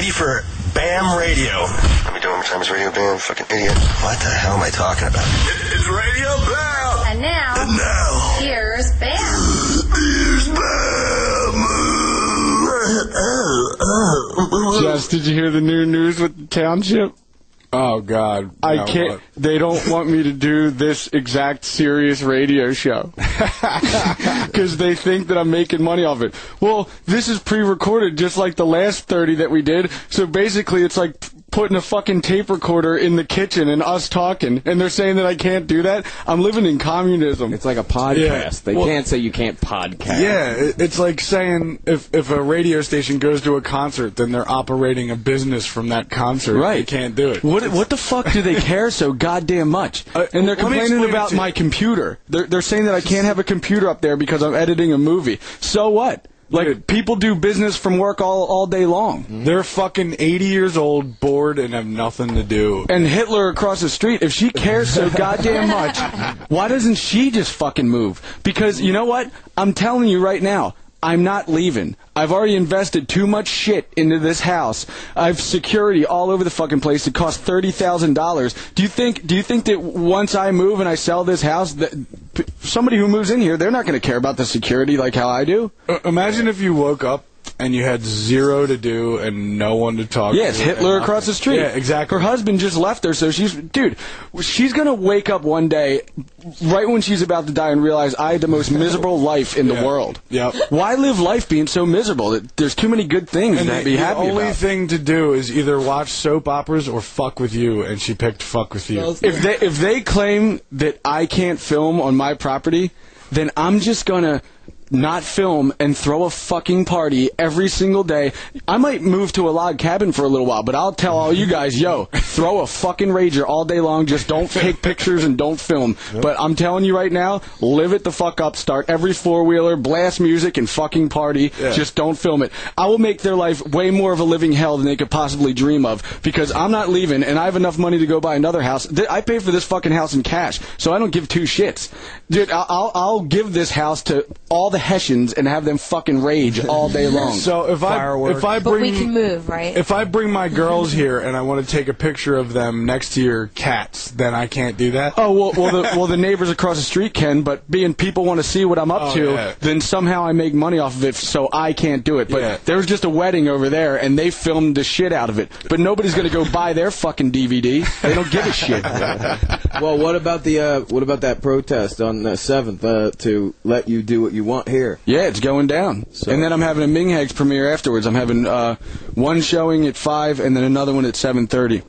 ready for BAM Radio. Let me do it one more time. It's Radio Bam, fucking idiot. What the hell am I talking about? It's Radio BAM. And now, And now, here's Bam. here's BAM. Jess, did you hear the new news with the township? Oh God, I can't. what? They don't want me to do this exact serious radio show because they think that I'm making money off it. Well, this is pre-recorded, just like the last thirty that we did. So basically, it's like putting a fucking tape recorder in the kitchen and us talking, and they're saying that I can't do that. I'm living in communism. It's like a podcast. Yeah. They Well- can't say you can't podcast. Yeah, it's like saying if if a radio station goes to a concert, then they're operating a business from that concert. Right. They can't do it. What what the fuck do they care so goddamn much? Uh, and they're complaining about my computer. They're they're saying that I can't have a computer up there because I'm editing a movie. So what? Like Dude. people do business from work all all day long. Mm-hmm. They're fucking 80 years old, bored, and have nothing to do. And Hitler across the street, if she cares so goddamn much, why doesn't she just fucking move? Because you know what? I'm telling you right now, I'm not leaving. I've already invested too much shit into this house. I've security all over the fucking place. It cost thirty thousand dollars. Do you think? Do you think that once I move and I sell this house, that somebody who moves in here, they're not going to care about the security like how I do? Uh, Imagine if you woke up and you had zero to do and no one to talk to. Yes, to. Hitler across the street. Yeah, exactly. Her husband just left her, so she's dude. She's gonna wake up one day, right when she's about to die, and realize I had the most miserable life in the Yeah. world. Yep. Why live life being so miserable? That There's too many good things And to the, be happy the only about. thing to do is either watch soap operas or fuck with you, and she picked fuck with you. if they if they claim that I can't film on my property, then I'm just gonna not film and throw a fucking party every single day. I might move to a log cabin for a little while, but I'll tell all you guys, yo, throw a fucking rager all day long. Just don't take pictures and don't film. But I'm telling you right now, live it the fuck up. Start every four wheeler, blast music and fucking party. Yeah. Just don't film it. I will make their life way more of a living hell than they could possibly dream of because I'm not leaving and I have enough money to go buy another house. I pay for this fucking house in cash, so I don't give two shits. Dude, I'll, I'll give this house to all the Hessians and have them fucking rage all day long. So if I if I But bring we can move, right? if I bring my girls here and I want to take a picture of them next to your cats, then I can't do that. Oh well, well the well the neighbors across the street can, but being people want to see what I'm up Oh, to, yeah. then somehow I make money off of it, so I can't do it. But Yeah. there was just a wedding over there, and they filmed the shit out of it. But nobody's gonna go buy their fucking DVD. They don't give a shit. Well, what about the uh, what about that protest on the seventh uh, to let you do what you want here? Yeah, it's going down. So- and then I'm having a Minghags premiere afterwards. I'm having uh, one showing at five, and then another one at seven thirty.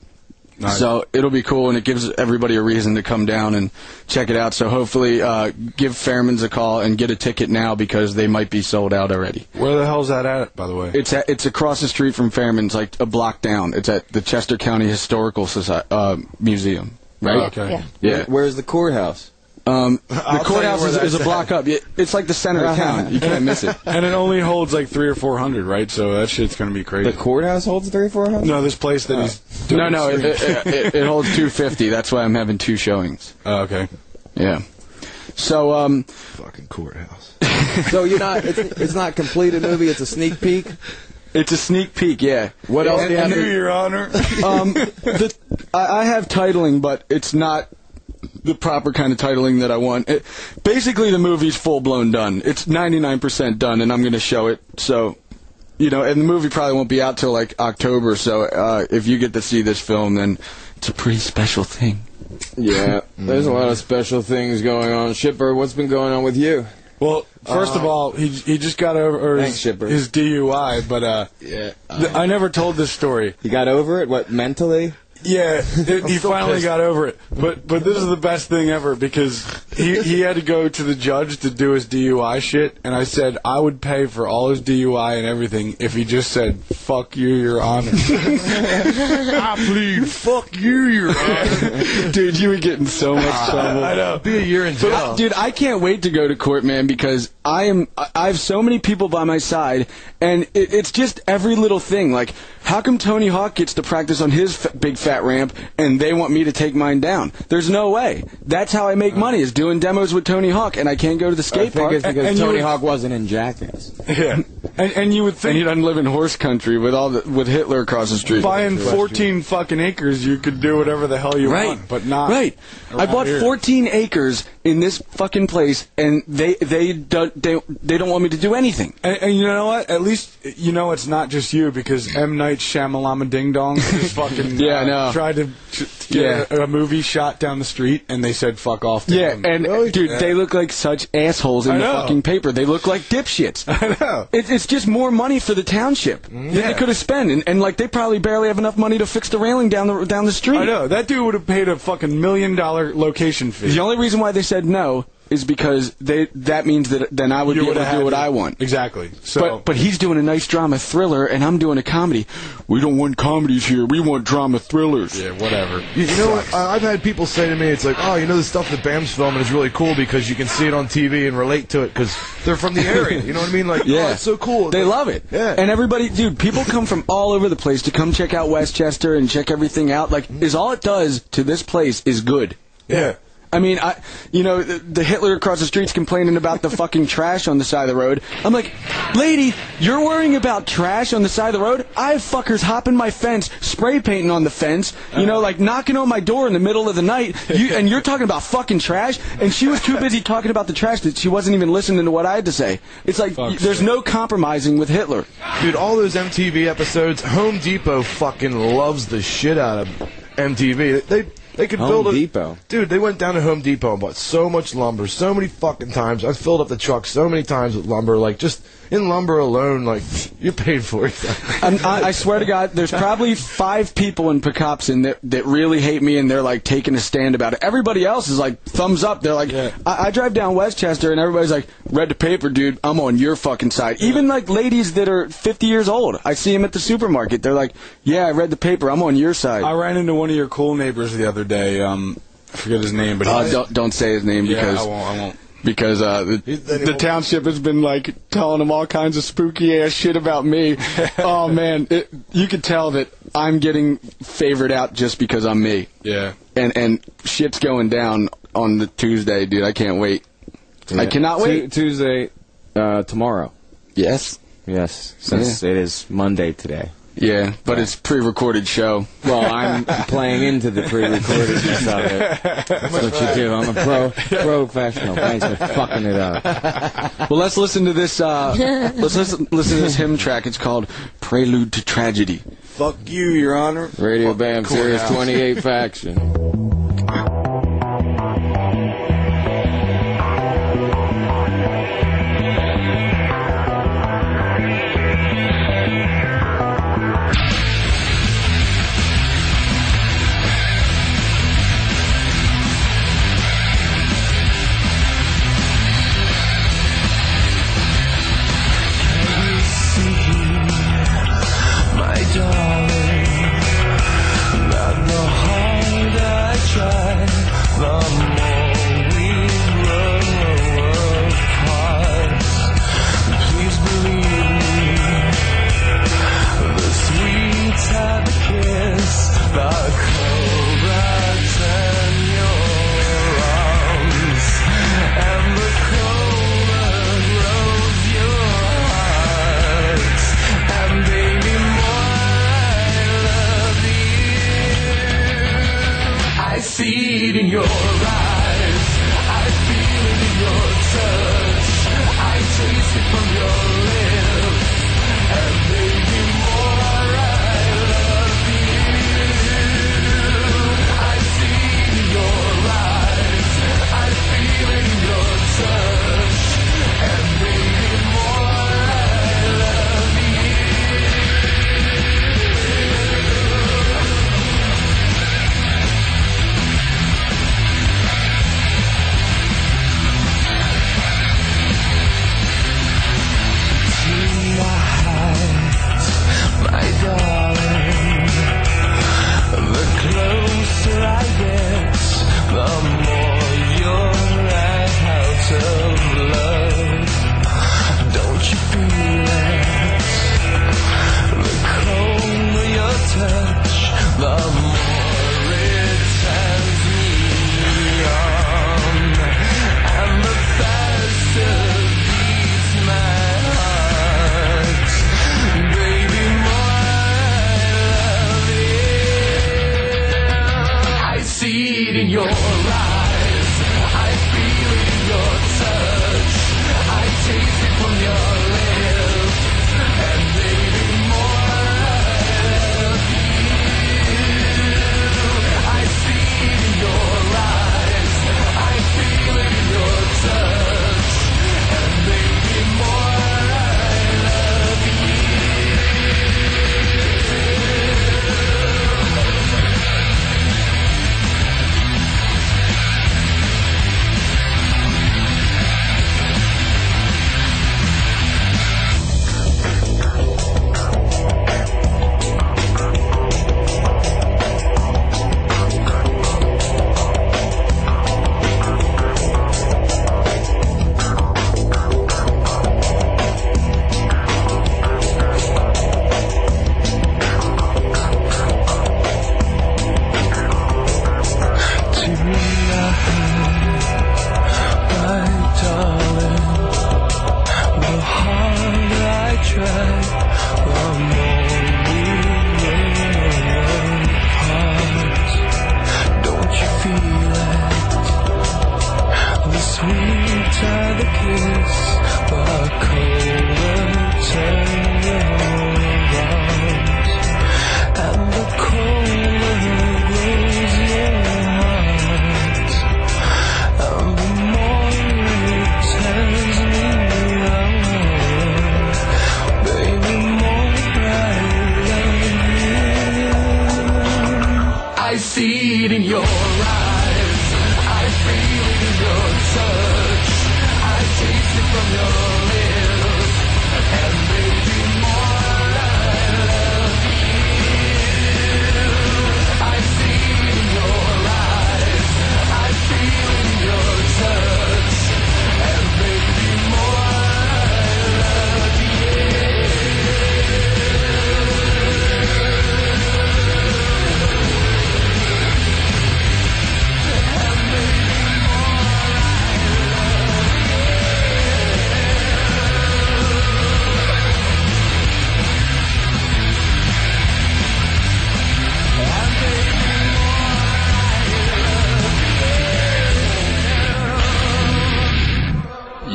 Nice. So it'll be cool, and it gives everybody a reason to come down and check it out. So hopefully, uh, give Fairman's a call and get a ticket now because they might be sold out already. Where the hell's that at, by the way? It's at, it's across the street from Fairman's, like a block down. It's at the Chester County Historical Society, uh, Museum. Right? Oh, okay. Yeah. Yeah. Where's the courthouse? Um, the I'll courthouse where is, is a block up. It's like the center of town. You can't miss it. And it only holds like three or four hundred, right? So that shit's gonna be crazy. The courthouse holds three four hundred. no, this place that he's doing No, no, it, it, it, it holds 250. That's why I'm having two showings. Oh, okay. Yeah. So, um, Fucking courthouse. So you're not. It's, it's not completed movie. It's a sneak peek. it's a sneak peek. Yeah. What else do you have? Thank you, Your Honor. Um, the, I, I have titling, but it's not the proper kind of titling that I want. It, basically, the movie's full blown done. It's 99% done, and I'm going to show it. So, you know, and the movie probably won't be out till like October. So, uh, if you get to see this film, then it's a pretty special thing. Yeah, there's a lot of special things going on. Shipper, what's been going on with you? Well, first of all, he he just got over Thanks, his, Shipper. his DUI, but uh, Yeah, th- I never told this story. you got over it. What mentally? Yeah, it, he finally pissed. got over it. But but this is the best thing ever because he he had to go to the judge to do his DUI shit, and I said I would pay for all his DUI and everything if he just said "fuck you, Your Honor." Ah, I plead, "Fuck you, Your Honor." Dude, you were getting so much ah, trouble. I know. Be a year in But, jail. dude, I can't wait to go to court, man, because I am. I I have so many people by my side, and it, it's just every little thing. Like, how come Tony Hawk gets to practice on his f- big fat fat ramp, and they want me to take mine down. There's no way. That's how I make money is doing demos with Tony Hawk, and I can't go to the I skate think park. it's because and you Tony would- Hawk wasn't in Jackass. Yeah, and, and you would and think he doesn't live in horse country with all the, with Hitler across the street. buying 14 fucking acres, you could do whatever the hell you right, want, but not right. I around bought here. 14 acres in this fucking place, and they they don't they, they don't want me to do anything. And, and you know what? At least you know it's not just you because M Night Shyamalama Ding Dong just fucking Yeah, I uh, know. tried to ch- get a, a movie shot down the street, and they said fuck off. To Yeah, him. and dude, they look like such assholes in I the know. fucking paper. They look like dipshits. I know. It, it's just more money for the township that Yeah. they could have spent, and, and like they probably barely have enough money to fix the railing down the down the street. I know that dude would have paid a fucking million dollar location fee. The only reason why they said no is because they that means that then I would You be able would've to do what to- I want. Exactly. So, But but he's doing a nice drama thriller, and I'm doing a comedy. We don't want comedies here. We want drama thrillers. yeah, whatever. You, you know what? I- I've had people say to me, it's like, oh, you know, the stuff that Bam's filming is really cool because you can see it on TV and relate to it because they're from the area. You know what I mean? Like, oh, Yeah, oh, it's so cool. They Like, love it. Yeah. and everybody, dude, people come from all over the place to come check out West Chester and check everything out. Like, is all it does to this place is good. yeah. I mean, I, you know, the, the Hitler across the street's complaining about the fucking trash on the side of the road. I'm like, lady, you're worrying about trash on the side of the road? I have fuckers hopping my fence, spray painting on the fence, you know, like knocking on my door in the middle of the night, you, and you're talking about fucking trash? And she was too busy talking about the trash that she wasn't even listening to what I had to say. It's like, Fuck there's shit. no compromising with Hitler. Dude, all those MTV episodes, Home Depot fucking loves the shit out of MTV. They they could Home build a Depot. Dude, they went down to Home Depot and bought so much lumber, so many fucking times. I filled up the truck so many times with lumber. Like just in lumber alone, like you're paid for it. I'm, I, I swear to God, there's probably five people in Pocopson that, that really hate me, and they're like taking a stand about it. Everybody else is like thumbs up. They're like, I, I drive down West Chester, and everybody's like, read the paper, dude. I'm on your fucking side. Even like ladies that are 50 years old, I see them at the supermarket. They're like, yeah, I read the paper. I'm on your side. I ran into one of your cool neighbors the other day. Um, I forget his name, but Uh, don't don't say his name yeah, because I won't. I won't. Because uh, the, the township has been like telling them all kinds of spooky ass shit about me. oh man, it, you could tell that I'm getting favored out just because I'm me. Yeah. and and shit's going down on the Tuesday, dude. I can't wait. I cannot Tu- wait. Tuesday, uh, tomorrow. Yes. Yes, since it is Monday today. Yeah, but it's pre-recorded show. Well, I'm playing into the pre-recordedness of it. That's what you do. I'm a pro professional. Thanks for fucking it up. Well, let's listen to this. Uh, let's listen, listen to this hymn track. It's called "Prelude to Tragedy." Fuck you, Your Honor. Radio Bam Sirius 28 Faction.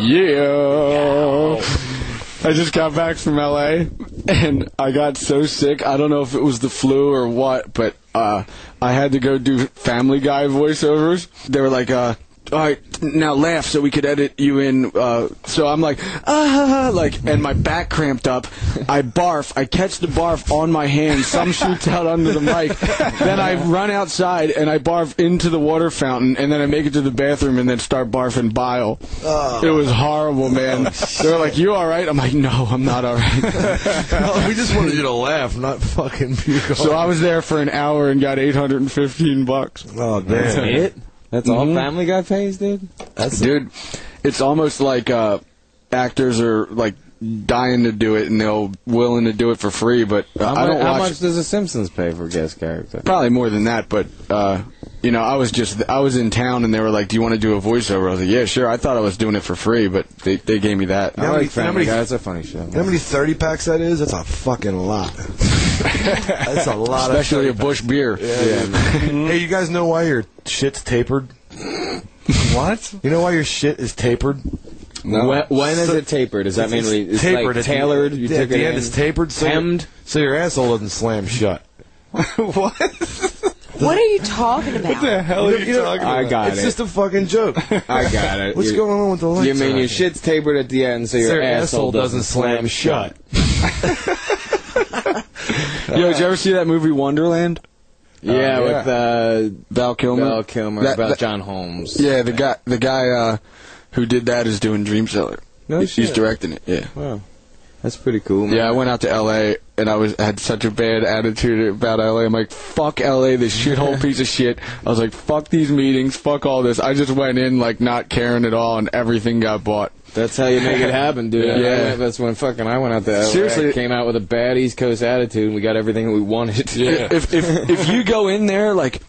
Yeah. I just got back from LA and I got so sick. I don't know if it was the flu or what, but uh, I had to go do Family Guy voiceovers. They were like, uh, all right, now laugh so we could edit you in. Uh, so I'm like, ah, like, and my back cramped up. I barf. I catch the barf on my hand. Some shoots out under the mic. Then I run outside and I barf into the water fountain. And then I make it to the bathroom and then start barfing bile. It was horrible, man. They were like, "You all right?" I'm like, "No, I'm not all right." we just wanted you to laugh, not fucking puke. so I was there for an hour and got 815 bucks. oh damn. It? That's all Family Guy pays, dude. dude it's almost like uh actors are like dying to do it and they'll willing to do it for free but uh, How, i mu- don't how watch much does The Simpsons pay for guest character? probably more than that but uh you know i was just i was in town and they were like do you want to do a voiceover i was like yeah sure i thought i was doing it for free but they, they gave me that I how like many- how Family Guy. It's a funny show. You know how many 30 packs that is? That's a fucking lot. That's a lot especially a of Busch beer mm-hmm. Hey, you guys know why your shit's tapered? What? You know why your shit is tapered? When, when is it tapered? Does that mean It's we, it's tapered like at the- tailored? You yeah, took at the it end in, it's tapered, so hemmed. so your asshole doesn't slam shut. what? What are you talking about? What the hell are you, You know- talking about? I got it's it. just a fucking joke. I got it. What's You- going on with the lights? You mean on? your shit's tapered at the end, so your, So your asshole, doesn't slam shut? yo did you ever see that movie wonderland Yeah, yeah. with uh, val kilmer Val Kilmer That- about that- John Holmes. yeah the guy the guy uh who did that is doing Dreamseller No he's shit. directing it yeah Wow. That's pretty cool. Man. Yeah, I went out to L.A. and I was had such a bad attitude about L.A. I'm like, fuck L.A. This shithole piece of shit. I was like, fuck these meetings, fuck all this. I just went in like not caring at all, and everything got bought. That's how you make it happen, dude. Yeah. Went- that's when fucking I went out there. Seriously. I came out with a bad East Coast attitude, and we got everything we wanted. Yeah. If if if you go in there like,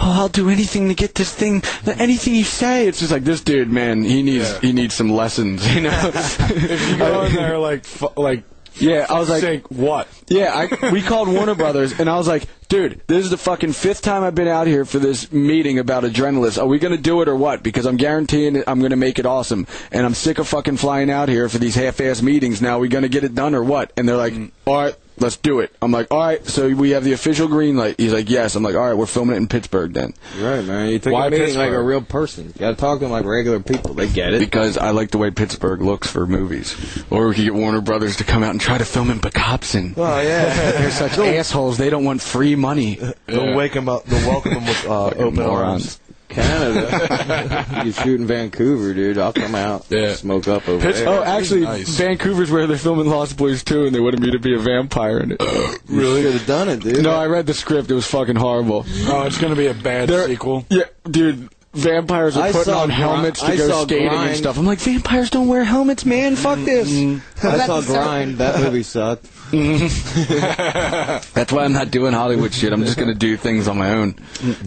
oh, I'll do anything to get this thing, anything you say, it's just like this dude, man. He needs Yeah. he needs some lessons, you know. If you go in there like, like, yeah, I was like, sake, what? Yeah, I, we called Warner Brothers, and I was like, dude, this is the fucking fifth time I've been out here for this meeting about Adrenalis. Are we going to do it or what? Because I'm guaranteeing I'm going to make it awesome. And I'm sick of fucking flying out here for these half-ass meetings. Now, are we going to get it done or what? And they're like, mm. all right, let's do it. I'm like, all right, so we have the official green light. He's like, yes. I'm like, all right, we're filming it in Pittsburgh then. Right, man. You take Why a meeting like a real person. You gotta talk to them like regular people. They get it. Because I like the way Pittsburgh looks for movies. Or we could get Warner Brothers to come out and try to film in Pocopson. Oh yeah. They're such assholes. They don't want free money. They'll wake them up. They'll welcome them with uh, open morons. arms. Canada. you shoot in Vancouver, dude. I'll come out. Yeah. Smoke up over Pittsburgh. there. Oh, actually, Nice. Vancouver's where they're filming Lost Boys 2, and they wanted me to be a vampire in it. really? Should have done it, dude. no, I read the script. It was fucking horrible. Oh, it's gonna be a bad They're- sequel. Yeah, dude. Vampires are I putting saw on Gri- helmets to I go saw skating and stuff. I'm like, vampires don't wear helmets, man. Fuck this. Mm-hmm. I saw Grind. That movie sucked. Mm-hmm. That's why I'm not doing Hollywood shit. I'm just gonna do things on my own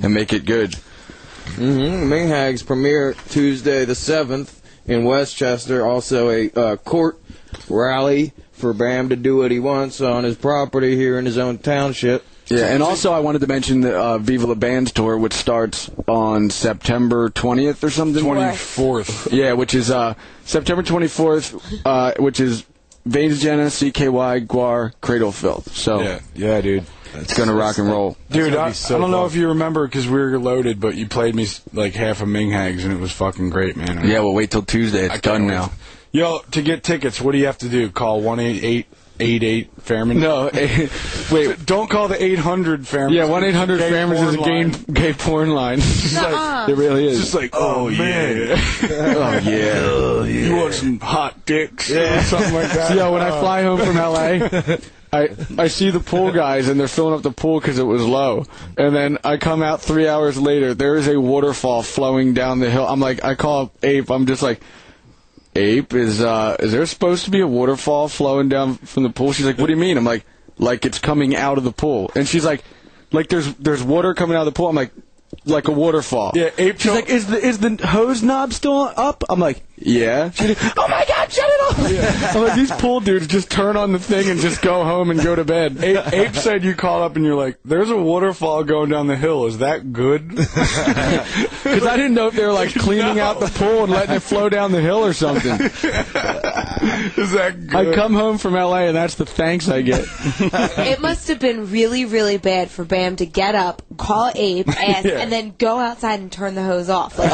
and make it good. Mm-hmm. Minghags premiere Tuesday the 7th in West Chester. Also a uh, court rally for Bam to do what he wants on his property here in his own township. Yeah, and also I wanted to mention the uh, Viva La Bands tour, which starts on September 20th or something. Twenty fourth. Yeah, which is uh, September 24th, uh, which is Vains Jenna, CKY, Gwar, Cradle Filth. So Yeah. Yeah, dude. it's gonna rock and roll. Dude, I, so I don't know if you remember because we were loaded, but you played me like half of Minghags and it was fucking great, man. Yeah, well, wait till Tuesday. It's I can't done wait. now. Yo, to get tickets, what do you have to do? Call one eight eight eight eight Fairman. No, wait. don't call the eight hundred Fairman. Yeah, one eight hundred Fairman is a porn gay, gay porn line. it really is. It's just like, oh, oh yeah, oh yeah. you want some hot dicks or something like that? So, yeah, when I fly oh. home from LA, I I see the pool guys and they're filling up the pool because it was low, and then I come out three hours later. There is a waterfall flowing down the hill. I'm like, I call up Ape. I'm just like. Ape, is uh is there supposed to be a waterfall flowing down from the pool? She's like, What do you mean? I'm like, like it's coming out of the pool. And she's like, like there's there's water coming out of the pool. I'm like, like a waterfall. Yeah, Ape She's like, is the is the hose knob still up? I'm like, yeah. She's like, oh my god, shut it off! I'm like, these pool dudes just turn on the thing and just go home and go to bed. Ape, Ape said you call up and you're like, "There's a waterfall going down the hill. Is that good?" Because I didn't know if they were like cleaning out the pool and letting it flow down the hill or something. Is that good? I come home from L.A. and that's the thanks I get. It must have been really, really bad for Bam to get up, call Ape, ask, Yeah. and then go outside and turn the hose off. Like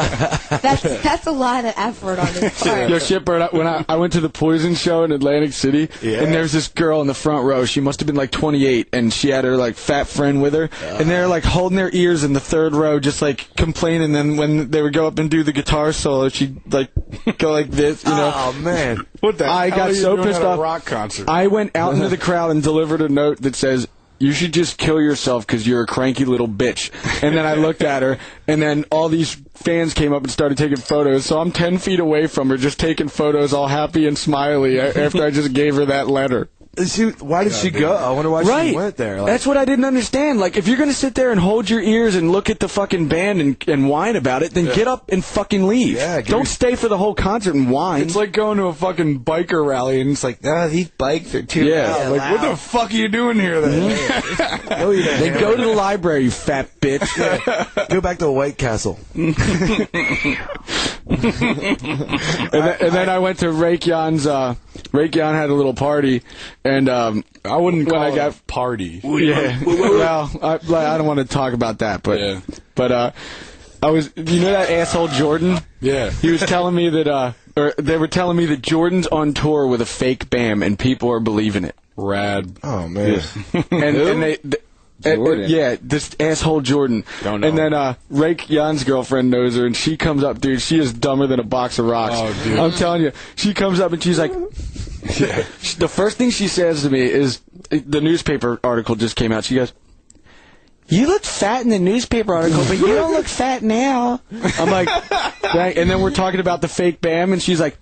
that's that's a lot of effort on his part. Yo, shit, Bert, when I, I went to the Poison show in Atlantic City, Yeah. and there's this girl in the front row. She must have been like 28, and she had her like fat friend with her, and they're like holding their ears in the third row, just like complaining. Then when they would go up and do the guitar solo, she'd like go like this, you know. Oh man. what the I got so pissed off. rock concert. I went out into the crowd and delivered a note that says, "You should just kill yourself because you're a cranky little bitch." And then I looked at her, and then all these fans came up and started taking photos. So I'm ten feet away from her, just taking photos, all happy and smiley after I just gave her that letter. She, why did she go? I wonder why right. she went there. Like, That's what I didn't understand. Like, if you're gonna sit there and hold your ears and look at the fucking band and, and whine about it, then get up and fucking leave. Yeah, Don't your- stay for the whole concert and whine. It's like going to a fucking biker rally and it's like, ah, these bikes are too Yeah. loud. Like, what the fuck are you doing here then? Go eat a then go to the library, you fat bitch. Go back to White Castle. and, then, and then I went to Rake Yohn's. Uh, Raykyan had a little party, and um, I wouldn't when call I it got a party. yeah. well, I, like, I don't want to talk about that, but Yeah. but uh, I was. You know that asshole Jordan? Yeah. He was telling me that, uh, or they were telling me that Jordan's on tour with a fake BAM, and people are believing it. Rad. Oh man. And and they. th- uh, uh, Jordan. yeah, this asshole Jordan. Don't know and then him. uh, Rake Yohn's girlfriend knows her, and she comes up, dude. She is dumber than a box of rocks. Oh, dude. I'm telling you, she comes up and she's like, the first thing she says to me is, the newspaper article just came out. She goes, "You look fat in the newspaper article, but you don't look fat now." I'm like, "Right," and then we're talking about the fake BAM, and she's like.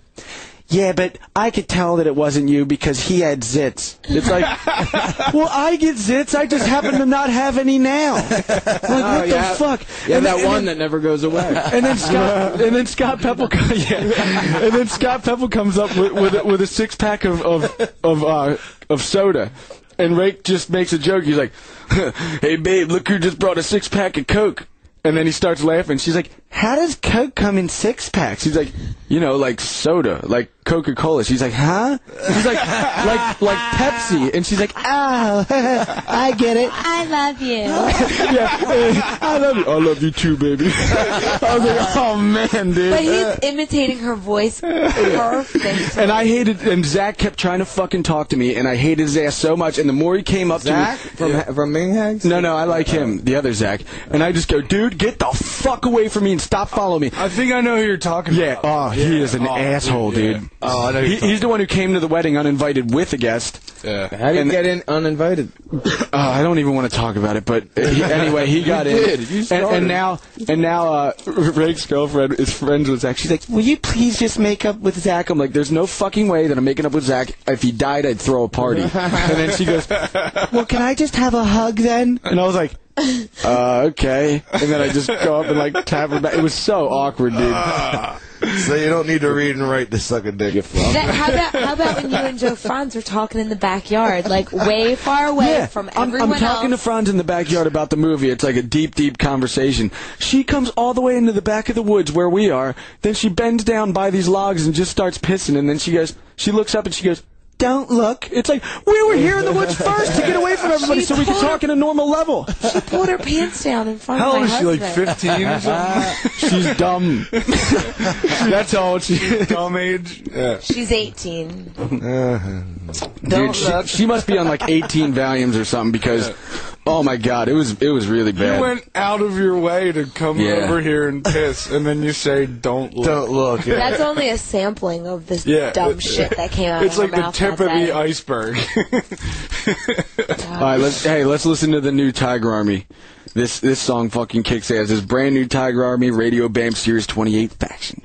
Yeah, but I could tell that it wasn't you because he had zits. It's like, well, I get zits. I just happen to not have any now. Like, what Oh, the fuck? Yeah, And that then- one then- that never goes away. and then Scott, and then Scott Pepple, yeah, and then Scott Pepple comes up with with a, with a six pack of of of, uh, of soda, and Rake just makes a joke. He's like, "Hey babe, look who just brought a six pack of Coke." And then he starts laughing. She's like, "How does Coke come in six packs?" He's like, "You know, like soda, like Coca Cola." She's like, "Huh?" He's like, "Like like Pepsi," and she's like, "Ah, I get it." I love you. yeah, uh, I love you. I love you too, baby. I was like, oh man, dude. But he's imitating her voice perfect. and I hated, and Zach kept trying to fucking talk to me, and I hated his ass so much. And the more he came up Zach to me, from from Minghags. no, no, I like him, the other Zach, and I just go, dude, get the fuck away from me and stop following me. I think I know who you're talking about. Yeah, about. oh, he is an Oh, asshole, dude, dude. Oh, I know. He, he's the one who came to the wedding uninvited with a guest. Yeah. How do you get in uninvited? Uh, I don't even want to talk about it, but uh, he, anyway, he got in, did. You and, started. and now, and now, uh, Rake's girlfriend is friends with Zach. She's like, "Will you please just make up with Zach?" I'm like, "There's no fucking way that I'm making up with Zach. If he died, I'd throw a party." and then she goes, "Well, can I just have a hug then?" And I was like, uh, "Okay." And then I just go up and like tap her back. It was so awkward, dude. So you don't need to read and write to suck a dick. That, how about how about when you and Joe Frantz were talking in the backyard, like way far away from I'm, everyone I'm talking else? to Frantz in the backyard about the movie. It's like a deep, deep conversation. She comes all the way into the back of the woods where we are. Then she bends down by these logs and just starts pissing. And then she goes, she looks up and she goes, "Don't look." It's like we were here in the woods first to get away from everybody, She so we could talk in a normal level. she pulled her pants down in front How of old my is she? Like 15 or something? She's dumb. That's how old she is. Dumb age? Yeah. She's 18. Uh-huh. Dude, she, she must be on like 18 Valiums or something because, oh my god, it was it was really bad. You went out of your way to come Yeah. over here and piss, and then you say, "Don't look." Don't look. Yeah. That's only a sampling of this Yeah, dumb shit that came out It's of like her the mouth tip of day. the iceberg. All right, let's hey, let's listen to the new Tiger Army. This this song fucking kicks ass. This brand new Tiger Army Radio Bam Sirius 28 faction.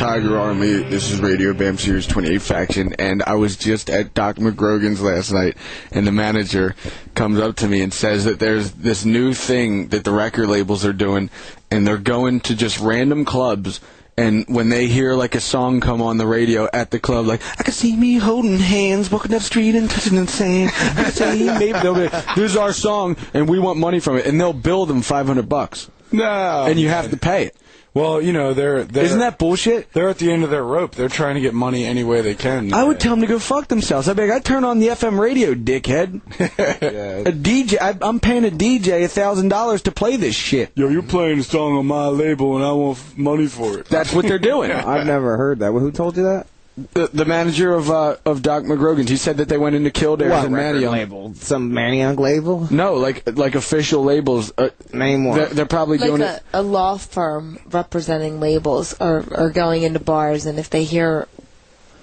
Tiger Army. This is Radio Bam Sirius 28 Faction, and I was just at Doc Magrogan's last night, and the manager comes up to me and says that there's this new thing that the record labels are doing, and they're going to just random clubs. And when they hear like a song come on the radio at the club, like I can see me holding hands, walking down the street and touching the sand. I can see maybe they'll be, this is our song, and we want money from it, and they'll bill them 500 bucks, No. and you have to pay it. Well, you know, they're, they're Isn't that bullshit? they're at the end of their rope. They're trying to get money any way they can. I would tell them to go fuck themselves. I'd be like, I turn on the FM radio, dickhead. A DJ, I, I'm paying a DJ a thousand dollars to play this shit. Yo, you're playing a song on my label, and I want money for it. That's what they're doing. I've never heard that. Who told you that? The, the manager of uh, of Doc Magrogan's, he said that they went into Kildare and Manioc. label? Some Manioc label? No, like like official labels. Uh, Name one. they're, they're probably Like doing a, it. a law firm representing labels or, or going into bars, and if they hear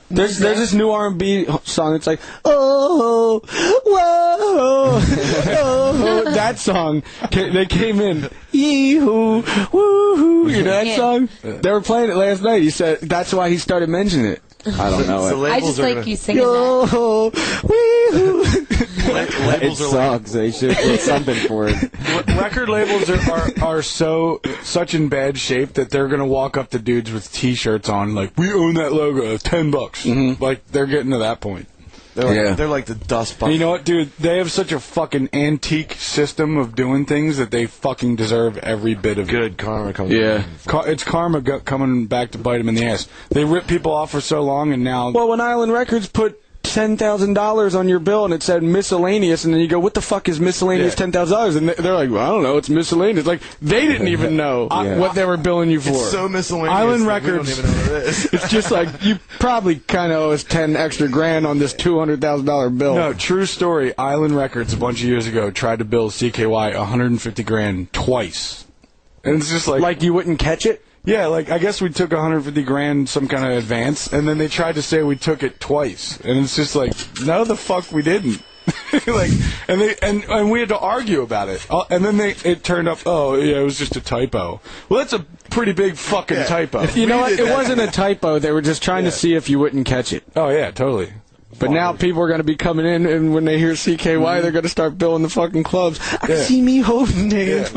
There's there's this new R and B song. It's like oh whoa oh that song. They came in yee-hoo woo You know that song? They were playing it last night. He said that's why he started mentioning it. I don't know So it. I just like gonna, you singing that. Yo wee-hoo. la- It labels are like sucks. They should put something for it. Re- record labels are, are, are so such in bad shape that they're gonna walk up to dudes with T-shirts on like we own that logo, ten bucks. Mm-hmm. Like they're getting to that point. They're like, Yeah. they're like the dust And bucket. you know what, dude? They have such a fucking antique system of doing things that they fucking deserve every bit of it. good karma comes. Yeah. Ca- It's karma go- coming back to bite them in the ass. They rip people off for so long, and now Well, when Island Records put ten thousand dollars on your bill and it said miscellaneous, and then you go, "What the fuck is miscellaneous Yeah. ten thousand dollars?" And they- they're like, well, "I don't know, it's miscellaneous." Like they didn't even know Yeah. what they were billing you for. It's so miscellaneous. Island that we Records- don't even know what it is. It's just like you probably kind of owe us ten extra grand on this two hundred thousand dollar bill. No, true story. Island Records a bunch of years ago tried to bill CKY 150 grand twice, and it's just like, like you wouldn't catch it. Yeah, like I guess we took 150 grand some kind of advance, and then they tried to say we took it twice, and it's just like, no, the fuck we didn't. like, and they and and we had to argue about it, Uh, and then they it turned up, oh yeah, it was just a typo. Well, that's a pretty big fucking typo. You know what? did It wasn't a typo. They were just trying to see if you wouldn't catch it. Oh yeah, totally. But now people are going to be coming in, and when they hear CKY, they're going to start billing the fucking clubs. I can see me holding hands.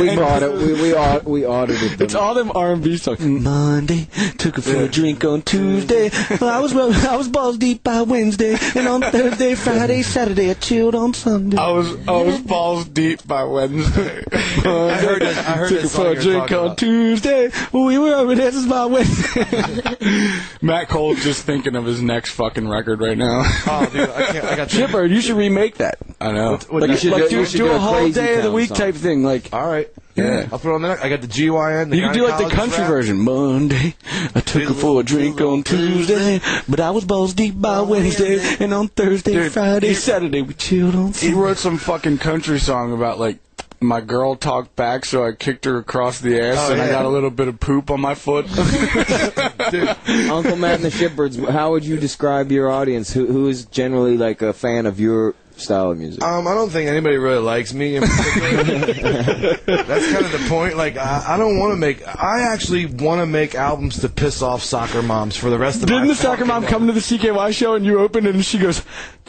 We bought it. We we au- we audited them. It's all them R and B songs. Monday, took her for a drink on Tuesday. I was I was balls deep by Wednesday, and on Thursday, Friday, Saturday, I chilled on Sunday. I was I was balls deep by Wednesday. I heard that. I heard took her that for song a you're drink talking on about. Tuesday. We were over there since by Wednesday. Matt Cole's just thinking of his next fucking record right now. Oh, dude, I can't. I got the- Chipper, you should remake that. I know. what- Like, You should like do- do, you should do do a a whole day of the week song. type thing. Like All right. Yeah. I'll put it on there. I got the GYN. The You can do like the country rap. version. Monday, I took her for a drink on Tuesday, but I was balls deep by oh, Wednesday, and on Thursday, Dude, Friday, you- Saturday, we chilled on. He wrote some fucking country song about like my girl talked back, so I kicked her across the ass, oh, and I got a little bit of poop on my foot. Uncle Matt and the Shitbirds. How would you describe your audience? Who who is generally like a fan of your style of music? Um, I don't think anybody really likes me in. That's kind of the point. Like, I, I don't want to make. I actually want to make albums to piss off soccer moms for the rest of Didn't my the soccer mom life. come to the CKY show and you opened and she goes,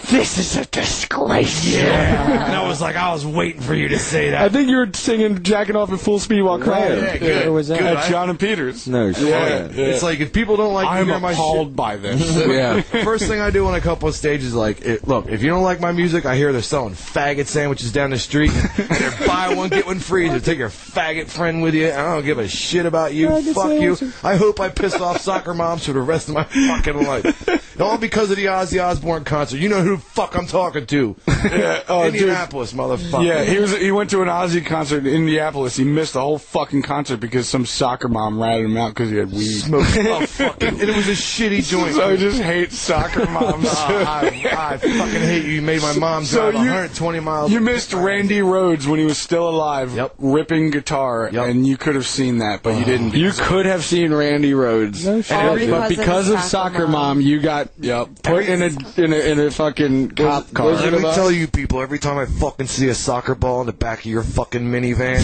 "This is a disgrace." Yeah, and I was like, I was waiting for you to say that. I think you were singing "Jacking Off at Full Speed" while crying. Yeah, good. Where was that? Good. At John and Peters. no shit. Yeah, yeah. It's like if people don't like I'm to hear my appalled shit. by this. Yeah. First thing I do on a couple of stages, like, it, look, if you don't like my music, I hear they're selling faggot sandwiches down the street. they're buy one get one free. So take your faggot friend with you. I don't give a shit about you. Faggot Fuck you. I hope I piss off soccer moms for the rest of my fucking life. All because of the Ozzy Osbourne concert. You know who the fuck I'm talking to? Yeah, oh, dude. Indianapolis, motherfucker. Yeah, he was. He went to an Ozzy concert in Indianapolis. He missed the whole fucking concert because some soccer mom ratted him out because he had weed. Smoked- oh, fucking, and it was a shitty joint. So I just hate soccer moms. I I fucking hate you. You made my mom So drive you- 120 miles. You missed Randy Rhoads when he was still alive, Yep. ripping guitar, Yep. and you could have seen that, but you uh, didn't. You could have seen Randy Rhoads, All but because because of of Soccer soccer Mom. mom, you got Yep. put in a in a in a fucking cop car. Let me tell you, people. Every time I fucking see a soccer ball in the back of your fucking minivan,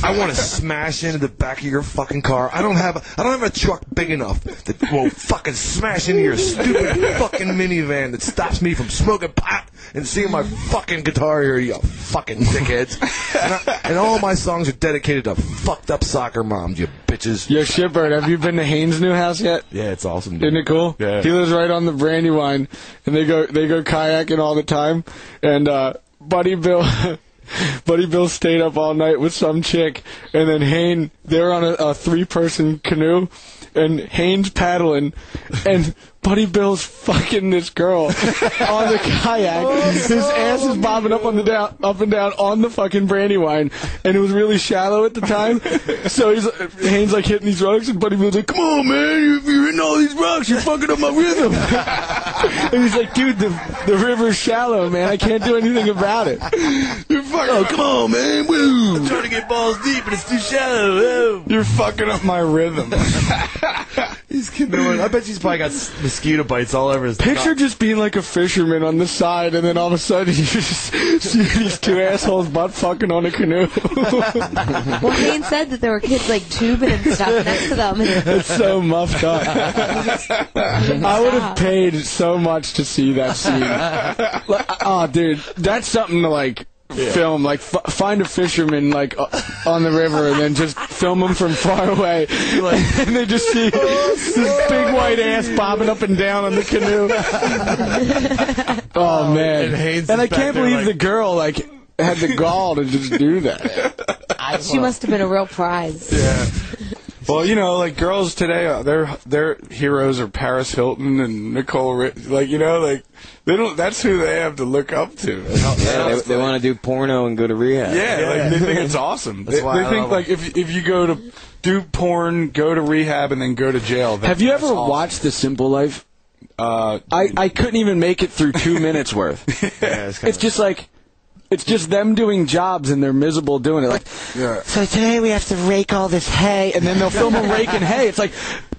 I want to smash into the back of your fucking car. I don't have, I don't have a truck big enough that will fucking smash into your stupid fucking minivan that stops me from smoking pot and seeing my fucking guitar here, you fucking dickheads. And, I, and all my songs are dedicated to fucked up soccer moms, you bitches. Yo, shitbird, have you been to Haynes' new house yet? Yeah, it's awesome. Dude. Isn't it cool? Yeah. He lives right on the Brandywine, and they go they go kayaking all the time. And uh, Buddy Bill, Buddy Bill stayed up all night with some chick, and then Hayne they're on a, a three person canoe, and Hayne's paddling, and Buddy Bill's fucking this girl on the kayak. His ass is bobbing up on the down, up and down on the fucking Brandywine, and it was really shallow at the time. So he's Haynes like hitting these rocks, and Buddy Bill's like, "Come on, man! If you're hitting all these rocks, you're fucking up my rhythm." and he's like, "Dude, the the river's shallow, man. I can't do anything about it." You're fucking. Oh, come on, man! Woo! trying to get balls deep, and it's too shallow. You're fucking up my rhythm. He's canoeing. I bet she's probably got s- mosquito bites all over his. Picture just being like a fisherman on the side, and then all of a sudden you just see these two assholes butt fucking on a canoe. Well, Haynes said that there were kids like tubing and stuff next to them. it's so muffed up. I would have paid so much to see that scene. Like, oh, dude, that's something to like. Film like f- find a fisherman like uh, on the river and then just film them from far away, like, and they just see this big white ass bobbing up and down on the canoe. Oh man! and And I can't there believe like- the girl like had the gall to just do that. She must have been a real prize. yeah. Well, you know, like girls today, uh, their their heroes are Paris Hilton and Nicole. Ri- like you know, like they don't. That's who they have to look up to. Yeah, they, they want to do porno and go to rehab. Yeah, like they think it's awesome. That's they why they I think love like if if you go to do porn, go to rehab, and then go to jail. that- Have you ever awesome. watched The Simple Life? Uh, I, I couldn't even make it through two minutes worth. Yeah, it's, It's just like it's just them doing jobs and they're miserable doing it. Like, Yeah. so today we have to rake all this hay, and then they'll film them raking hay. It's like.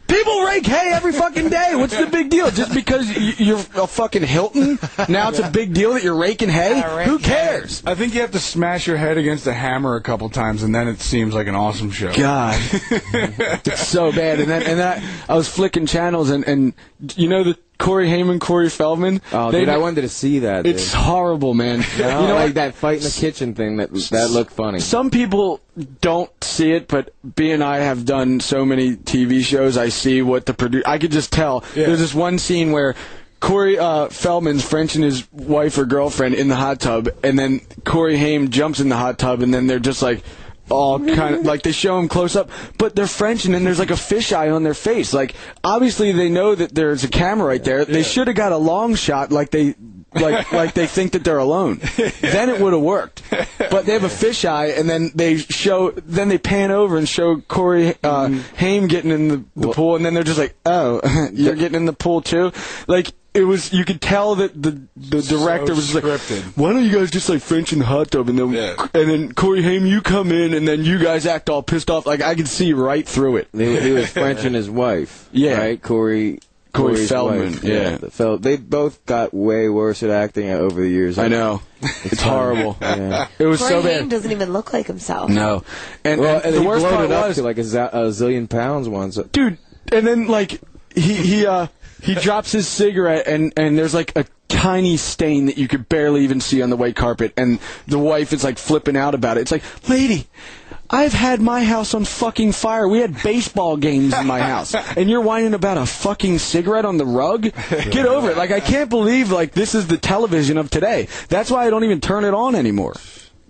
People rake hay every fucking day. What's the big deal? Just because you're a fucking Hilton, now it's a big deal that you're raking hay? Who cares? I think you have to smash your head against a hammer a couple times, and then it seems like an awesome show. God, it's so bad. And then and then I, I was flicking channels, and and you know the Corey Haim, Corey Feldman. Oh, They- dude, I wanted to see that. Dude. It's horrible, man. you know, you know like that fight in the kitchen thing. That that looked funny. Some people don't see it, but B and I have done so many TV shows. I see what the producer. I could just tell. There's this one scene where Corey uh, Feldman's French and his wife or girlfriend in the hot tub, and then Corey Haim jumps in the hot tub, and then they're just like. All kind of like they show them close up, but they're French, and then there's like a fisheye on their face. Like obviously they know that there's a camera right there. They should have got a long shot, like they like like they think that they're alone. Then it would have worked. But they have a fisheye, and then they show, then they pan over and show Corey uh, Haim getting in the, the pool, and then they're just like, "Oh, you're getting in the pool too." Like it was, you could tell that the the director was scripted. like, "Why don't you guys just like French in the hot tub, and then Yeah. and then Corey Haim, you come in, and then you guys act all pissed off." Like I could see right through it. He, he was French and his wife. Yeah. Right? Corey. Corey Corey's Feldman, wife. yeah. the Fel- they both got way worse at acting over the years. I know, it's horrible. Yeah. It was Corey so Haim bad. doesn't even look like himself. No, and, Well, and and the he worst part bloated up was to like a, za- a zillion pounds once. dude. And then like he he uh he drops his cigarette and and there's like a tiny stain that you could barely even see on the white carpet and the wife is like flipping out about it. It's like, lady. I've had my house on fucking fire. We had baseball games in my house, and you're whining about a fucking cigarette on the rug. Get over it. Like I can't believe like this is the television of today. That's why I don't even turn it on anymore.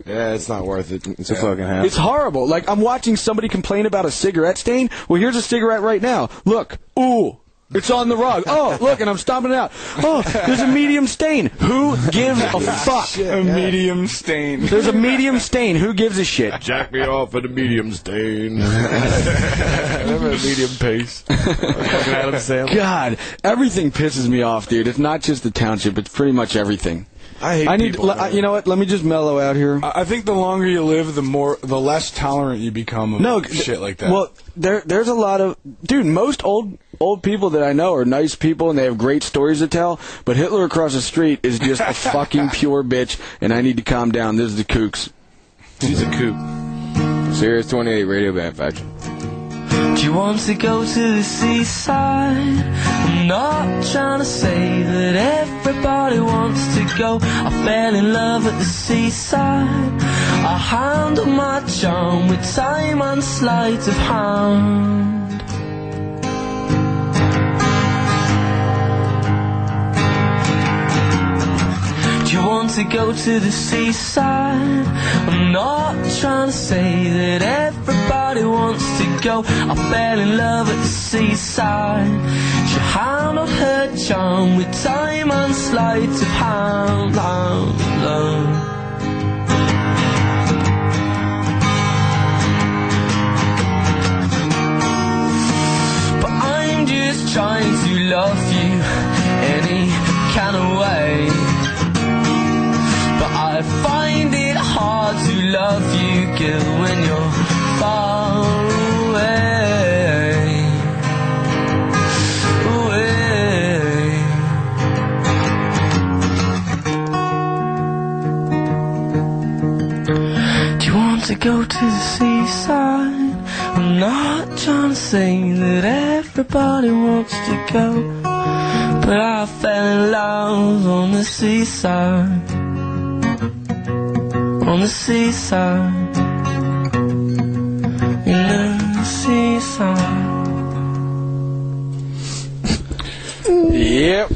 yeah, it's not worth it. It's a fucking hassle. It's horrible. Like I'm watching somebody complain about a cigarette stain. Well, here's a cigarette right now. Look. Ooh. It's on the rug. Oh, look, and I'm stomping it out. Oh, there's a medium stain. Who gives a fuck? A medium stain. There's a medium stain. Who gives a shit? Jack me off at a medium stain. Remember a medium pace? Fucking Adam Sandler. God, everything pisses me off, dude. It's not just the township. It's pretty much everything. I hate I need. people. l- I- you know what? Let me just mellow out here. I I think the longer you live, the more, the less tolerant you become of no shit like that. Well, there there's a lot of dude. Most old old people that I know are nice people and they have great stories to tell. But Hitler across the street is just a fucking pure bitch, and I need to calm down. This is the kooks. He's a coop. Sirius 28 radio band faction. Do you want to go to the seaside? I'm not trying to say that everybody wants to go. I fell in love at the seaside. I handle my charm with time and sleight of hand. Want to go to the seaside? I'm not trying to say that everybody wants to go. I fell in love at the seaside. She handled her charm with time and sleight of hand. Love, love. But I'm just trying to love you any kind of way. I find it hard to love you, girl, when you're far away. Away. Do you want to go to the seaside? I'm not trying to say that everybody wants to go, but I fell in love on the seaside on the seaside. In the seaside. Yep.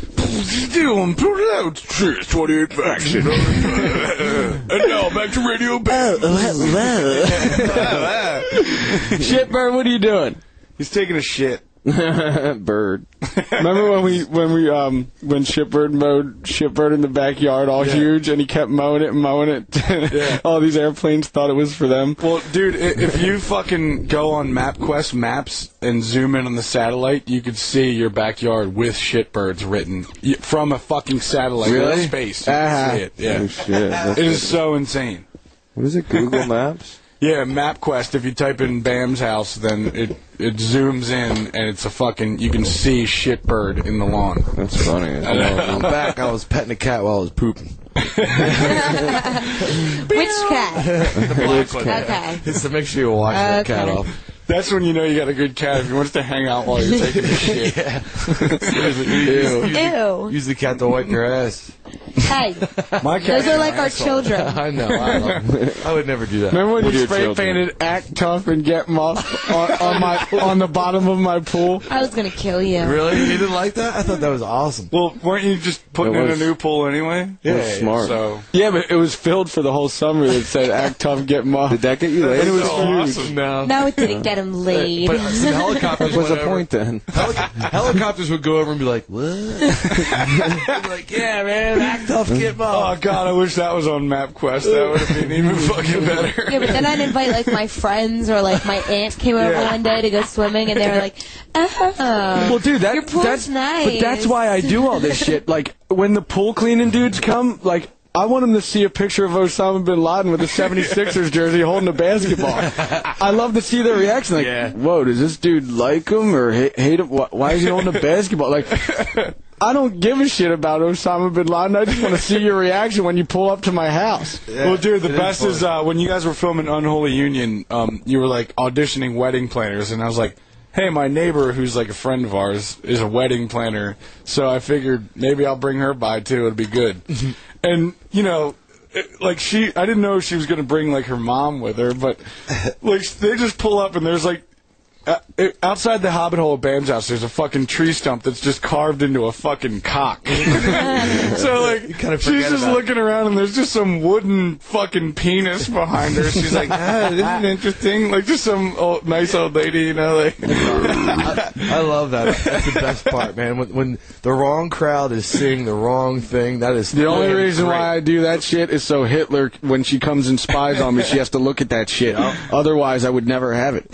doing pretty loud Sirius 28 faction. and now back to Radio Bam. Oh, oh, oh, Shitbird, what are you doing? He's taking a shit. Bird. Remember when we when we um when Shitbird mowed Shitbird in the backyard all huge and he kept mowing it and mowing it. all these airplanes thought it was for them. Well, dude, if you fucking go on MapQuest maps and zoom in on the satellite, you could see your backyard with shitbirds written from a fucking satellite Really? in space. You Uh-huh. can see it. Yeah. Oh, shit. That's It is so insane. What is it? Google Maps? Yeah, MapQuest. If you type in Bam's house, then it it zooms in and it's a fucking. You can see shitbird in the lawn. That's funny. I'm back. I was petting a cat while I was pooping. Which cat? Which Okay. It's to make sure you wash that Okay. cat off. That's when you know you got a good cat. If he wants to hang out while you're taking a shit. Ew. Ew. Use the cat to wipe your ass. Hey, My cat. those are like our children. I know. I, love- I would never do that. Remember when What are you your spray children? painted "Act Tough" and "Get Muff" on, on my on the bottom of my pool? I was gonna kill you. Really? You didn't like that? I thought that was awesome. Well, weren't you just putting It in a was- new pool anyway? Yeah, That's smart. So Yeah, but it was filled for the whole summer. That said "Act Tough, Get Muff." Did that get you laid? It was so huge. awesome. No. No, it didn't get him laid. But uh, see, the helicopters What was the over- point then? Helic- helicopters would go over and be like, "What?" They'd be like, "Yeah, man, act tough, get Oh god, I wish that was on MapQuest. That would have been even fucking better. yeah, but then I'd invite like my friends or like my aunt came over Yeah. one day to go swimming, and they were like, "Oh, Well, dude, that, Your pool's that's nice. But that's why I do all this shit. Like when the pool cleaning dudes come, like I want them to see a picture of Osama bin Laden with a 76ers jersey holding a basketball. I love to see their reaction. Like, Yeah. whoa, does this dude like him or hate, hate him? Why, why is he holding a basketball? Like. I don't give a shit about Osama bin Laden. I just want to see your reaction when you pull up to my house. well, dude, the it is best is, uh, when you guys were filming Unholy Union, um, you were like auditioning wedding planners, and I was like, "Hey, my neighbor, who's like a friend of ours, is a wedding planner, so I figured maybe I'll bring her by too. It'll be good." and you know. it- Like she, I didn't know she was gonna bring like her mom with her, but like they just pull up and there's like uh, outside the hobbit hole of Bam's house, there's a fucking tree stump that's just carved into a fucking cock. so like, kinda she's just about it. looking around and there's just some wooden fucking penis behind her. She's like, ah, this is interesting. Like just some old, nice old lady, you know, like. I love that. That's the best part, man. When, when the wrong crowd is seeing the wrong thing, that is The only reason great. why I do that shit is so Hitler, when she comes and spies on me, she has to look at that shit. Otherwise, I would never have it.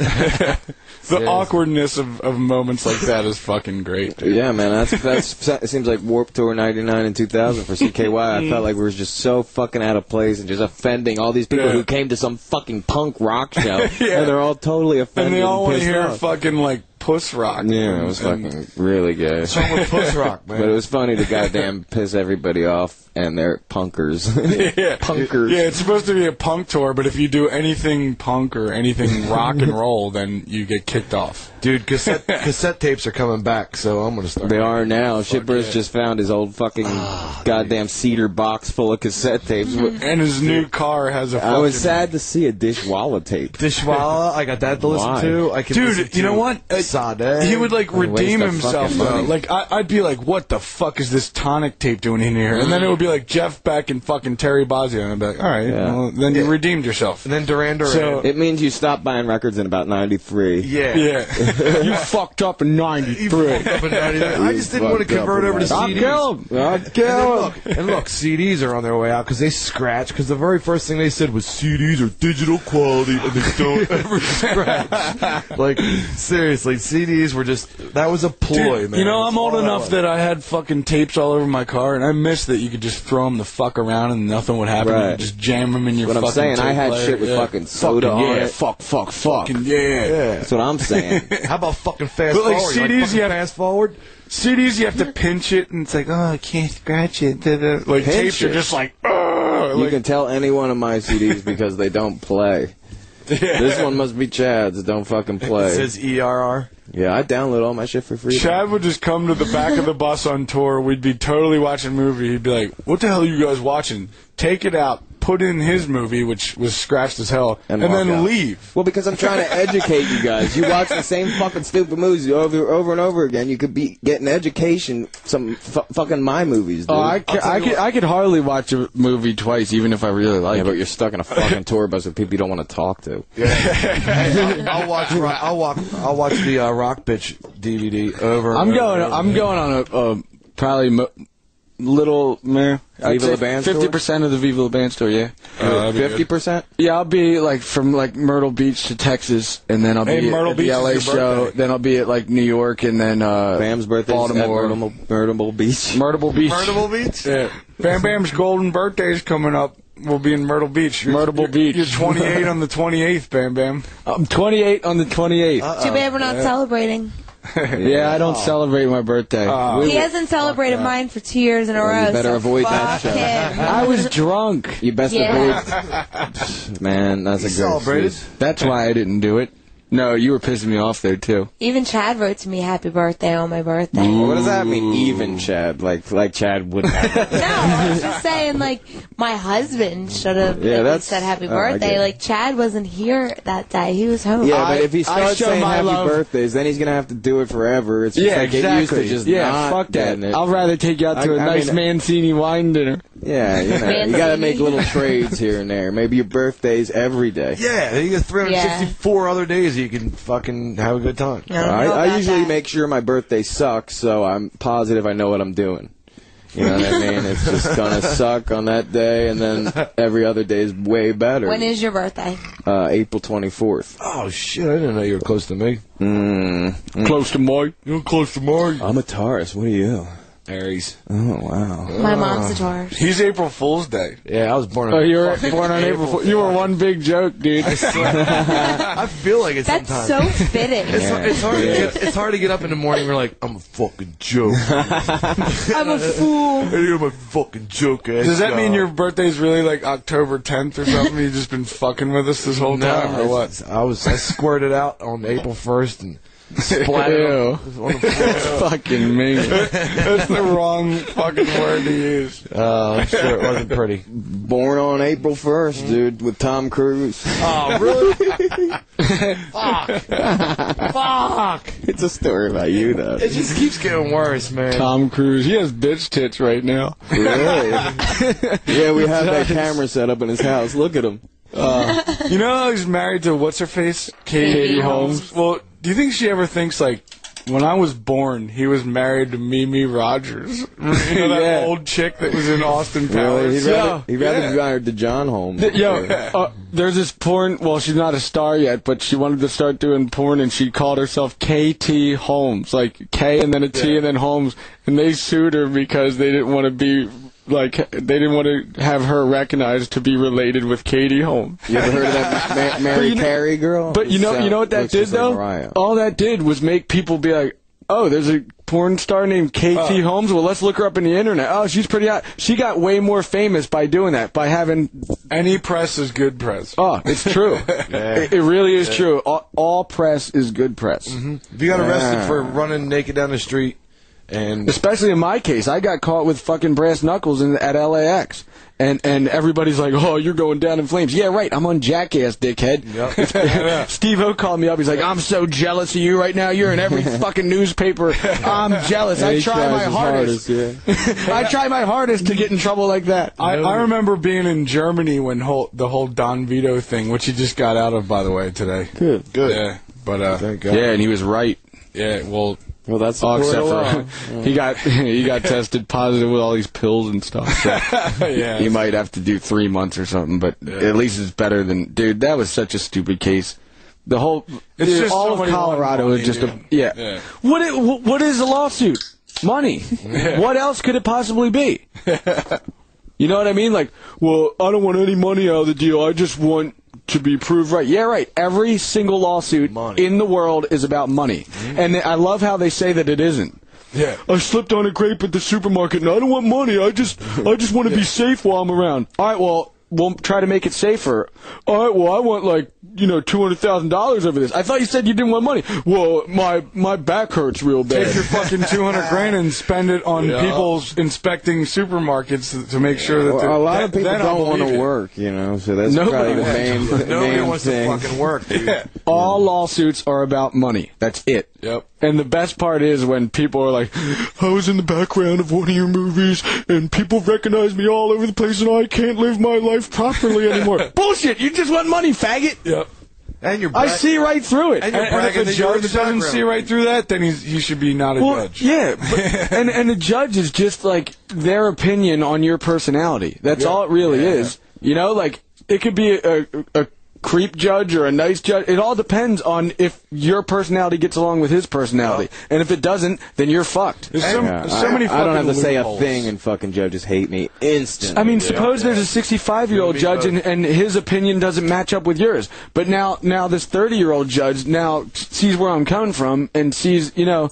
The awkwardness of, of moments like that is fucking great. dude. Yeah, man, that's that's. It seems like Warp Tour '99 and 2000 for CKY. I mm. felt like we were just so fucking out of place and just offending all these people Yeah. who came to some fucking punk rock show, and they're all totally offended. And they all want to hear off. fucking like puss rock. Yeah, it was And- fucking really gay. Wrong with puss rock, man? But it was funny to goddamn piss everybody off, and they're punkers. Yeah. Punkers. Yeah, it's supposed to be a punk tour, but if you do anything punk or anything rock and roll, then you get kicked off. Dude, cassette cassette tapes are coming back, so I'm gonna start. They are now. Shipper's yeah. just found his old fucking Ah, goddamn cedar box full of cassette tapes. And his new car has a fucking... Was sad to see a dishwalla tape. Dishwalla, I got that to listen Why? to. I can listen Dude, you know what? Uh, Sade. He would like What redeem himself though. Like I, I'd be like, "What the fuck is this tonic tape doing in here?" And then it would be like Jeff Beck and fucking Terry Bozzio, and I'd be like, "All right, Yeah. well, then you redeemed yourself." And then Duran Duran. So- It means you stopped buying records in about '93. yeah. Yeah, you fucked up in He '93. up in 99. I just didn't want to convert over to 99. CDs. kill him. I'll And then kill him. look, and look, CDs are on their way out because they scratch. Because the very first thing they said was CDs are digital quality and they don't ever scratch. like seriously, CDs were just that was a ploy, Dude, man. you know, I'm old enough was. that I had fucking tapes all over my car, and I miss that you could just throw them the fuck around and nothing would happen. You Right. could just jam them in your What I'm fucking saying, I had player. shit with Yeah. fucking soda Fucking on yeah, it. Fuck, fuck, fucking yeah. yeah. That's what I'm saying. How about fucking fast But, like, forward? CDs, fucking you have- fast forward. CDs, you have to pinch it, and it's like, oh, I can't scratch it. da, da. Like Pinch tapes, it? are just like, oh, you like, can tell any one of my CDs because they don't play. This one must be Chad's. Don't fucking It play. says ERR. Yeah, I download all my shit for free. Chad would just come to the back of the bus on tour. We'd be totally watching a movie. He'd be like, "What the hell are you guys watching? Take it out, put in his movie, which was scratched as hell, And and, then out. leave." Well, because I'm trying to educate you guys. You watch the same fucking stupid movies over over and over again. You could be getting education. Some fu- fucking my movies, dude. Oh, I, ca- I, could, I could hardly watch a movie twice, even if I really like yeah, it. but you're stuck in a fucking tour bus with people you don't want to talk to. Yeah, I'll watch. I'll watch. I'll watch the uh, Rock Bitch DVD over. and I'm over going. and over. I'm going on a, a probably mo- little meh. Viva La Bam Fifty percent of the Viva La Bam store. Yeah. Fifty percent. Yeah, I'll be like from like Myrtle Beach to Texas, and then I'll Hey, be Myrtle at Beach the LA show. birthday. Then I'll be at like New York, and then uh, Bam's birthday at Baltimore, Myrtle, Myrtle Beach. Myrtle Beach. Myrtle Beach. Yeah. Bam Bam's golden birthday is coming up. We'll be in Myrtle Beach. You're- Myrtle you're- Beach. You're 28 on the 28th, Bam Bam. I'm 28 on the 28th. Too bad we're not celebrating. yeah, I don't oh. celebrate my birthday. Oh. he hasn't celebrated mine for two years in a Well, row. you better so avoid that show. I was drunk. You best Yeah. avoid. Man, that's a He celebrated. excuse. That's why I didn't do it. No, you were pissing me off there too. Even Chad wrote to me happy birthday on my birthday. What does that mean? Even Chad, like like Chad would. Have. No, I was just saying, like, my husband should have Yeah, that's- said happy oh, I get birthday. it. Like, Chad wasn't here that day. He was home. Yeah, I- but if he I starts saying my happy love- birthdays, then he's gonna have to do it forever. It's just Yeah, like exactly. get used to just yeah, not fuck that. it. I'll rather take you out to I- a I nice mean- Mancini wine dinner. Yeah, you know, you gotta make little trades here and there. Maybe your birthdays every day. Yeah, you got 364 other days you can fucking have a good time. I, don't I, I usually that. make sure my birthday sucks, so I'm positive I know what I'm doing. You know what I mean? It's just gonna suck on that day, and then every other day is way better. When is your birthday? uh, April 24th? Oh shit! I didn't know you were close to me. Mm. Close to mine. You're close to Marty. I'm a Taurus. What are you? Aries. Oh wow. My mom's a Taurus. He's April Fool's Day. Yeah, I was born. Oh, on you were born on April. Fool- You were one big joke, dude. I feel like it That's sometimes. so fitting. It's, it's hard. To get, it's hard to get up in the morning. We're like, I'm a fucking joke. I'm a fool. You're my fucking joke ass. Does that mean guy. your birthday's really like October 10th or something? You've just been fucking with us this whole No, time, or what? I was I squirted out on April first and splattered Ew. on, on the floor. Fucking mean. That's the wrong fucking word to use. Uh, I'm sure it wasn't pretty. Born on April 1st, dude, with Tom Cruise. Oh, really? Fuck. Fuck. it's a story about you, though. It just keeps getting worse, man. Tom Cruise. He has bitch tits right now. Really? yeah, we have that camera set up in his house. Look at him. You know how he's married to what's her face? Katie, Katie Holmes. Well, Do you think she ever thinks like, when I was born, he was married to Mimi Rogers? You know that Yeah. old chick that was in Austin Really? Powers? He'd rather, Yeah. he'd rather Yeah. be married to John Holmes. Yo, uh, there's this porn. Well, she's not a star yet, but she wanted to start doing porn, and she called herself KT Holmes, like K and then a T and then Holmes, and they sued her because they didn't want to be like they didn't want to have her recognized to be related with Katie Holmes. You ever heard of that Ma- Mary you know- Carey girl? But you know, Sound- you know what that did just like though? All that did was make people be like, "Oh, there's a porn star named KT oh. Holmes. Well, let's look her up in the internet. Oh, she's pretty hot. She got way more famous by doing that, by having Any press is good press. Oh, it's true. it, it really is true. All, all press is good press. Mm-hmm. If you got arrested Yeah. for running naked down the street, and Especially in my case, I got caught with fucking brass knuckles in, at LAX. And and everybody's like, oh, you're going down in flames. Yeah, right. I'm on Jackass, dickhead. Yep. Steve O called me up. He's like, I'm so jealous of you right now. You're in every fucking newspaper. I'm jealous. I try my his hardest. yeah. I try my hardest to get in trouble like that. I, I remember being in Germany when whole, the whole Don Vito thing, which he just got out of, by the way, today. Good. good. Yeah, but uh, yeah, and he was right. yeah, well, Well, that's the Oh, except of law. for he got he got tested positive with all these pills and stuff. So yeah, he might have to do three months or something, but at least it's better than dude. That was such a stupid case. The whole It's dude, just all of Colorado is just a yeah. Yeah. What it, what is a lawsuit? Money. What else could it possibly be? you know what I mean? Like, well, I don't want any money out of the deal. I just want to be proved right. Yeah, right. Every single lawsuit Money. in the world is about money, mm-hmm. and I love how they say that it isn't. yeah. I slipped on a grape at the supermarket and I don't want money. I just I just want to be safe while I'm around. All right, well, we'll try to make it safer. All right, well, I want like, you know, $200,000 over this. I thought you said you didn't want money. Well, my my back hurts real bad. Take your fucking 200 grand and spend it on Yeah. people inspecting supermarkets to, to make sure that Well, a lot that- of people don't want to work, you know, so that's Nobody probably the wants main, Nobody main wants thing. to fucking work, dude. All lawsuits are about money. That's it. Yep. And the best part is when people are like, I was in the background of one of your movies, and people recognize me all over the place, and I can't live my life properly anymore. Bullshit! You just want money, faggot! Yep. And you're I see right through it. And you're And, and if a that you're in judge doesn't background. see right through that, then he's, he should be not a Well, judge. yeah, but, and and the judge is just like their opinion on your personality. That's all it really is. You know, like it could be a, a, a creep judge or a nice judge. It all depends on if your personality gets along with his personality, and if it doesn't, then you're fucked. There's so, Yeah, so I, many I don't have to say a thing and fucking judges hate me instantly. I mean, suppose there's a 65 year old judge and, and his opinion doesn't match up with yours. But now, now this 30 year old judge now sees where I'm coming from and sees, you know,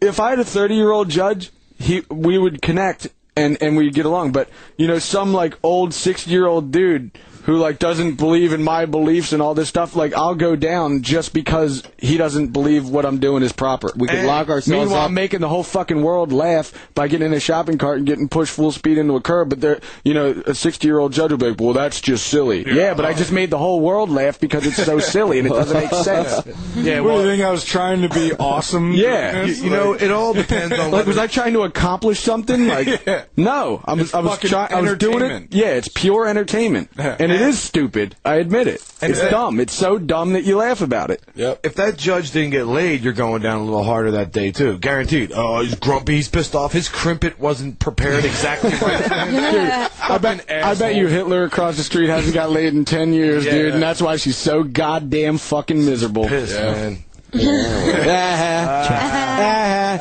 if I had a 30 year old judge, he we would connect and and we'd get along. But you know, some like old 60 year old dude who like doesn't believe in my beliefs and all this stuff, like I'll go down just because he doesn't believe what I'm doing is proper. we could And lock ourselves Meanwhile, up. I'm making the whole fucking world laugh by getting in a shopping cart and getting pushed full speed into a curb. But there, you know, a 60 year old judge will be like, "Well, that's just silly." Yeah. but I just made the whole world laugh because it's so silly and it doesn't make sense. Yeah, What do well, you think I was trying to be awesome? Yeah. you, you know, it all depends on Like, was I trying to accomplish something? Like, Yeah. no, I was, It's I was fucking trying, I was doing it. entertainment. Yeah, it's pure entertainment, and it is stupid. I admit it. It's that- dumb. It's so dumb that you laugh about it. Yep. if that judge didn't get laid, you're going down a little harder that day too, guaranteed. Oh, he's grumpy, he's pissed off, his crimpet wasn't prepared exactly right. I bet, I bet you Hitler across the street hasn't got laid in ten years, Yeah. dude, and that's why she's so goddamn fucking miserable. Pissed, man.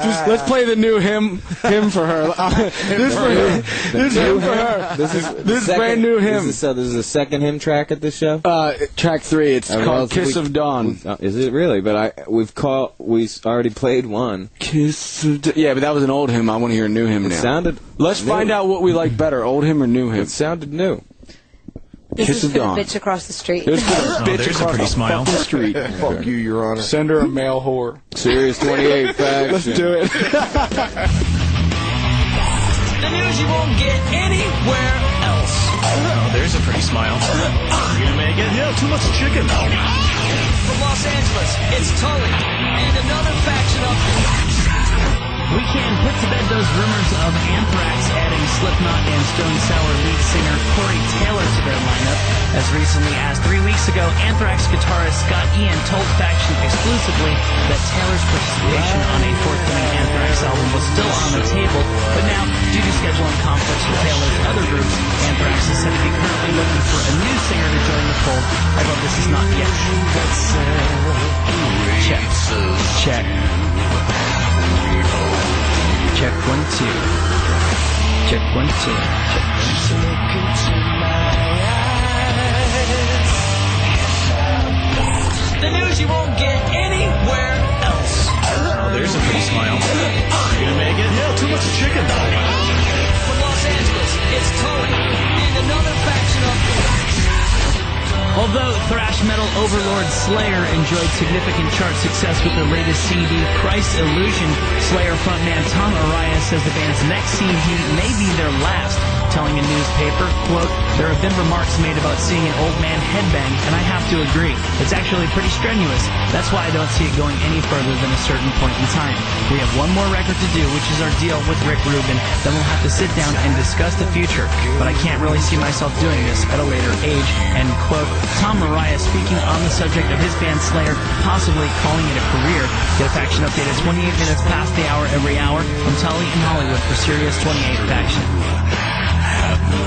Just, let's play the new HIM HIM for her. this for this HIM for her. This is This brand new HIM. This is, so this is a second HIM track at this show. Uh, track three. It's Uh, well, called "Kiss we- of Dawn." Uh, is it really? But I we've called we s- already played one. Kiss of Da- Yeah, but that was an old HIM. I want to hear a new HIM It now. sounded. Let's new. find out what we like better, old HIM or new HIM. It sounded new. This Kiss is of for the bitch across the street. It was for the bitch there's a across pretty the smile. fucking street. Fuck you, Your Honor. Send her a male whore. Sirius 28 faction. Let's do it. The news you won't get anywhere else. Oh, there's a pretty smile. You gonna make it? Yeah, too much chicken. From Los Angeles, it's Tully and another faction of We can put to bed those rumors of Anthrax adding Slipknot and Stone Sour lead singer Corey Taylor to their lineup as recently as three weeks ago, Anthrax guitarist Scott Ian told Faction exclusively that Taylor's participation on a forthcoming Anthrax album was still on the table, but now, due to scheduling conflicts with Taylor's other groups, Anthrax is said to be currently looking for a new singer to join the fold, although this is not yet. Check. Check. Check one, two. Check one, two. Check one, two. The news you won't get anywhere else. Oh, there's a pretty smile. You gonna make it? Yeah, too much chicken. From Los Angeles, it's Tully in another faction of Although thrash metal overlord Slayer enjoyed significant chart success with their latest CD, Christ Illusion, Slayer frontman Tom Araya says the band's next CD may be their last, telling a newspaper, quote, there have been remarks made about seeing an old man headbang, and I have to agree. It's actually pretty strenuous. That's why I don't see it going any further than a certain point in time. We have one more record to do, which is our deal with Rick Rubin. Then we'll have to sit down and discuss the future. But I can't really see myself doing this at a later age. End quote. Tom Araya speaking on the subject of his band Slayer, possibly calling it a career. A faction update at 28 minutes past the hour every hour. I'm Tully in Hollywood for Sirius 28 Faction. Every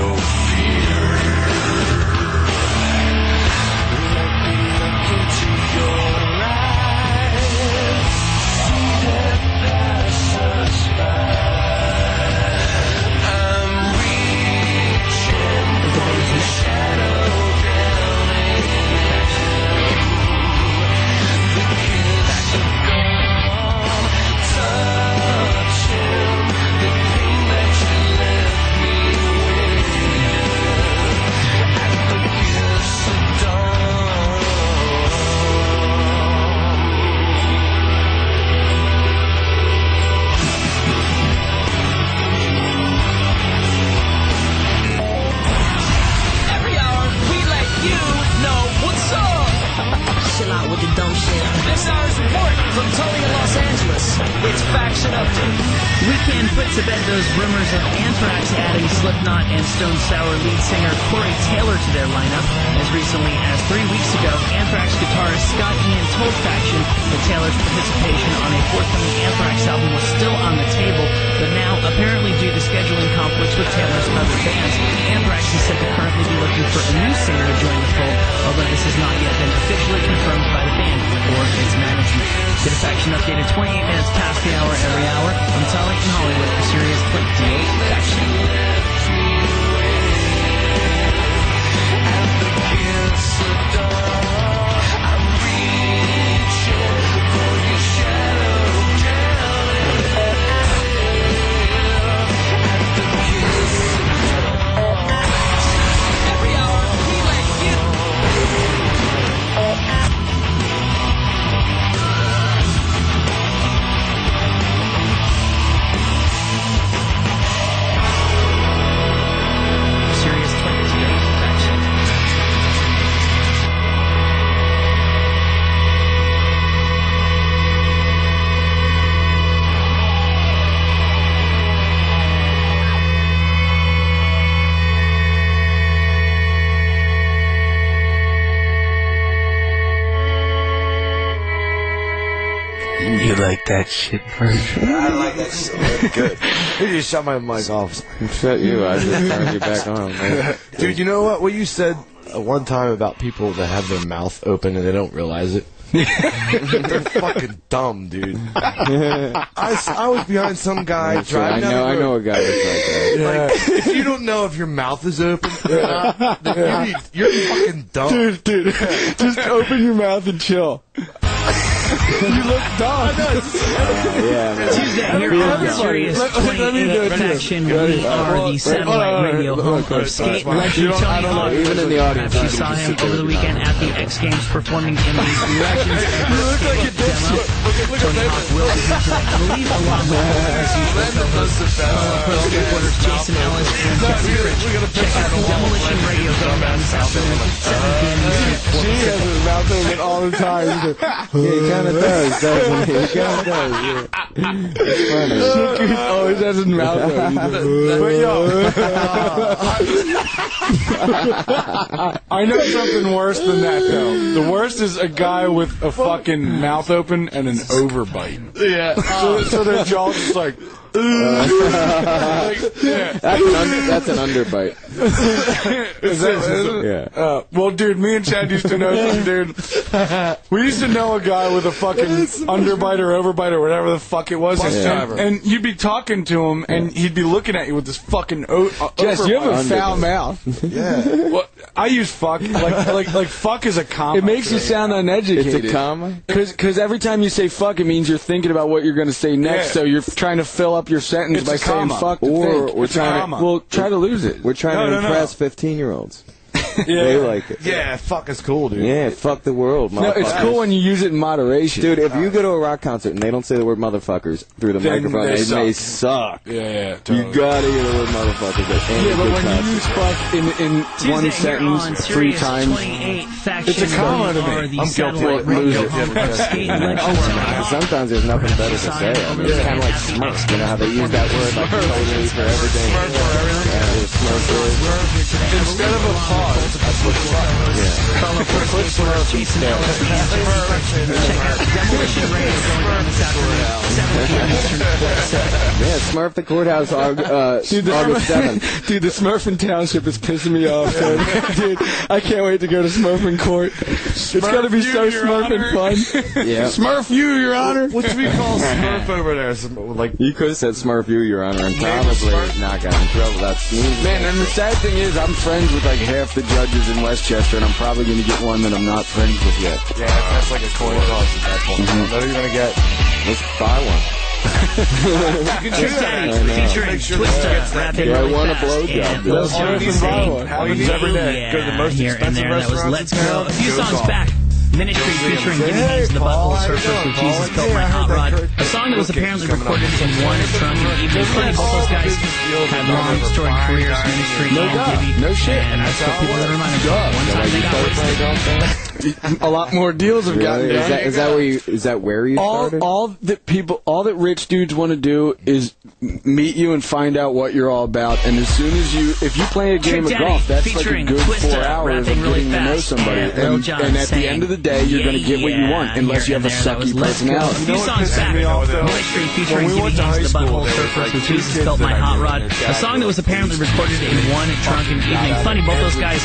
You just shut my mic off. Shut you. I just turned you back on, man. Dude, you know what? What you said uh, one time about people that have their mouth open and they don't realize it? They're fucking dumb, dude. I, s- I was behind some guy I driving down know. the I road. know a guy that's like that. Like, if you don't know if your mouth is open or not, then you're, you're fucking dumb. Dude, dude, just open your mouth and chill. You look dumb. Yeah, man. Tuesday here on Sirius Let- let- let me do it, too. Faction. We are Well, the satellite hold on, radio hold on, home of skate uh, legend You don't- I Tony. Hawk. Even in the audience, you saw him over the weekend at the X Games performing in the Legends You look like demo. dipshit. Look look Tony at his Jason Ellis. Check out Demolition Radio down this afternoon, 7 p.m. Eastern, 4 She has Pacific. mouth all the time. Yeah, he kind of does, doesn't he? He kind of does. Yeah. It's funny. Always has his mouth open. But yo, I know something worse than that though. The worst is a guy with a fucking mouth open and an overbite. Yeah. So, so their jaw's just like. Like, yeah. That's an, under, that's an underbite. Is that, is it? Yeah. Uh, well, dude, me and Chad used to know some dude. We used to know a guy with a fucking underbite or overbite or whatever the fuck it was, and, and you'd be talking to him, and he'd be looking at you with this fucking o- uh, Jess, you have a foul mouth. Yeah. Well, I use fuck like like like fuck is a comma. It makes you sound uneducated. It's a comma? Because every time you say fuck, it means you're thinking about what you're going to say next. Yeah. So you're trying to fill up your sentence It's by saying comma. fuck Or think. we're It's trying to. Well, try to lose it. we're trying No, to no, impress fifteen year olds. Yeah. They like it. Yeah, fuck is cool, dude. Yeah, fuck the world, No, it's motherfuckers. cool when you use it in moderation. Dude, if you go to a rock concert and they don't say the word motherfuckers through the Then microphone, they it may suck. suck. Yeah, yeah, You gotta hear the word motherfuckers at any yeah, but good when you concert. use fuck in, in Tuesday one sentence on three times, 28 Faction It's a comma to me. I'm guilty. satellite I'm guilty. of skate and lecture And seminars. sometimes there's nothing better to say. I mean, it's kind of like smurf. You know how they use that word like totally for everything. Yeah, it's smurf word. Instead of a pause, I put fuck. Colorful Skateboarder Jason Ellis, the answer. Check out Demolition Radio going this afternoon. 7 p.m. Eastern Pacific. Yeah, Smurf the courthouse, Aug- uh, Dude, the, August 7th. Dude, the Smurfing Township is pissing me off. man. Dude, I can't wait to go to Smurfing Court. it's gonna be you, so Your Smurfing Honor. fun. Yeah. Smurf you, Your Honor. What should we call Smurf over there? Some, like, You could have said Smurf you, Your Honor, and probably not got in trouble. That's Man, and the sad thing is, I'm friends with like half the judges in West Chester, and I'm probably going to get one that I'm not friends with yet. yeah, that's like a coin toss at that point. Mm-hmm. I know you're gonna get. Let's buy one. Big Daddy featuring Twista rapping Yeah, I want a blowjob, And dude. Let's Jon fucking saying, buy one. Happens every day. yeah, Go to the most here and expensive there. That was restaurants Let's in Go. town. A few Goes songs off. back. Ministry featuring Gibby Hey, Haynes and the Paul, Butthole how you Surfers doing, with Jesus Built Yeah, My Hot Rod. A song that was apparently recorded in one drunken evening. Funny, both those guys had long storied careers, Ministry No and doubt. Gibby. No shit. And that's what people are reminded of. One time they got wasted. A lot more deals have gotten Really? Is that, is that where you, is that where you all started? all that people all that rich dudes want to do is meet you and find out what you're all about and as soon as you if you play a game Trick of Daddy golf that's like a featuring good Twista four hours of rapping really getting to know somebody and and, and at the end of the day you're going to get what you want unless here you have a there. That was sucky Let's Go. Personality few know what songs back. me off, though? Ministry featuring When we Gibby went to high the school, Butthole there was, Surfers like, with two Jesus kids My that I Hot knew, Rod. A song that was was apparently recorded in one drunken evening. Funny, both those guys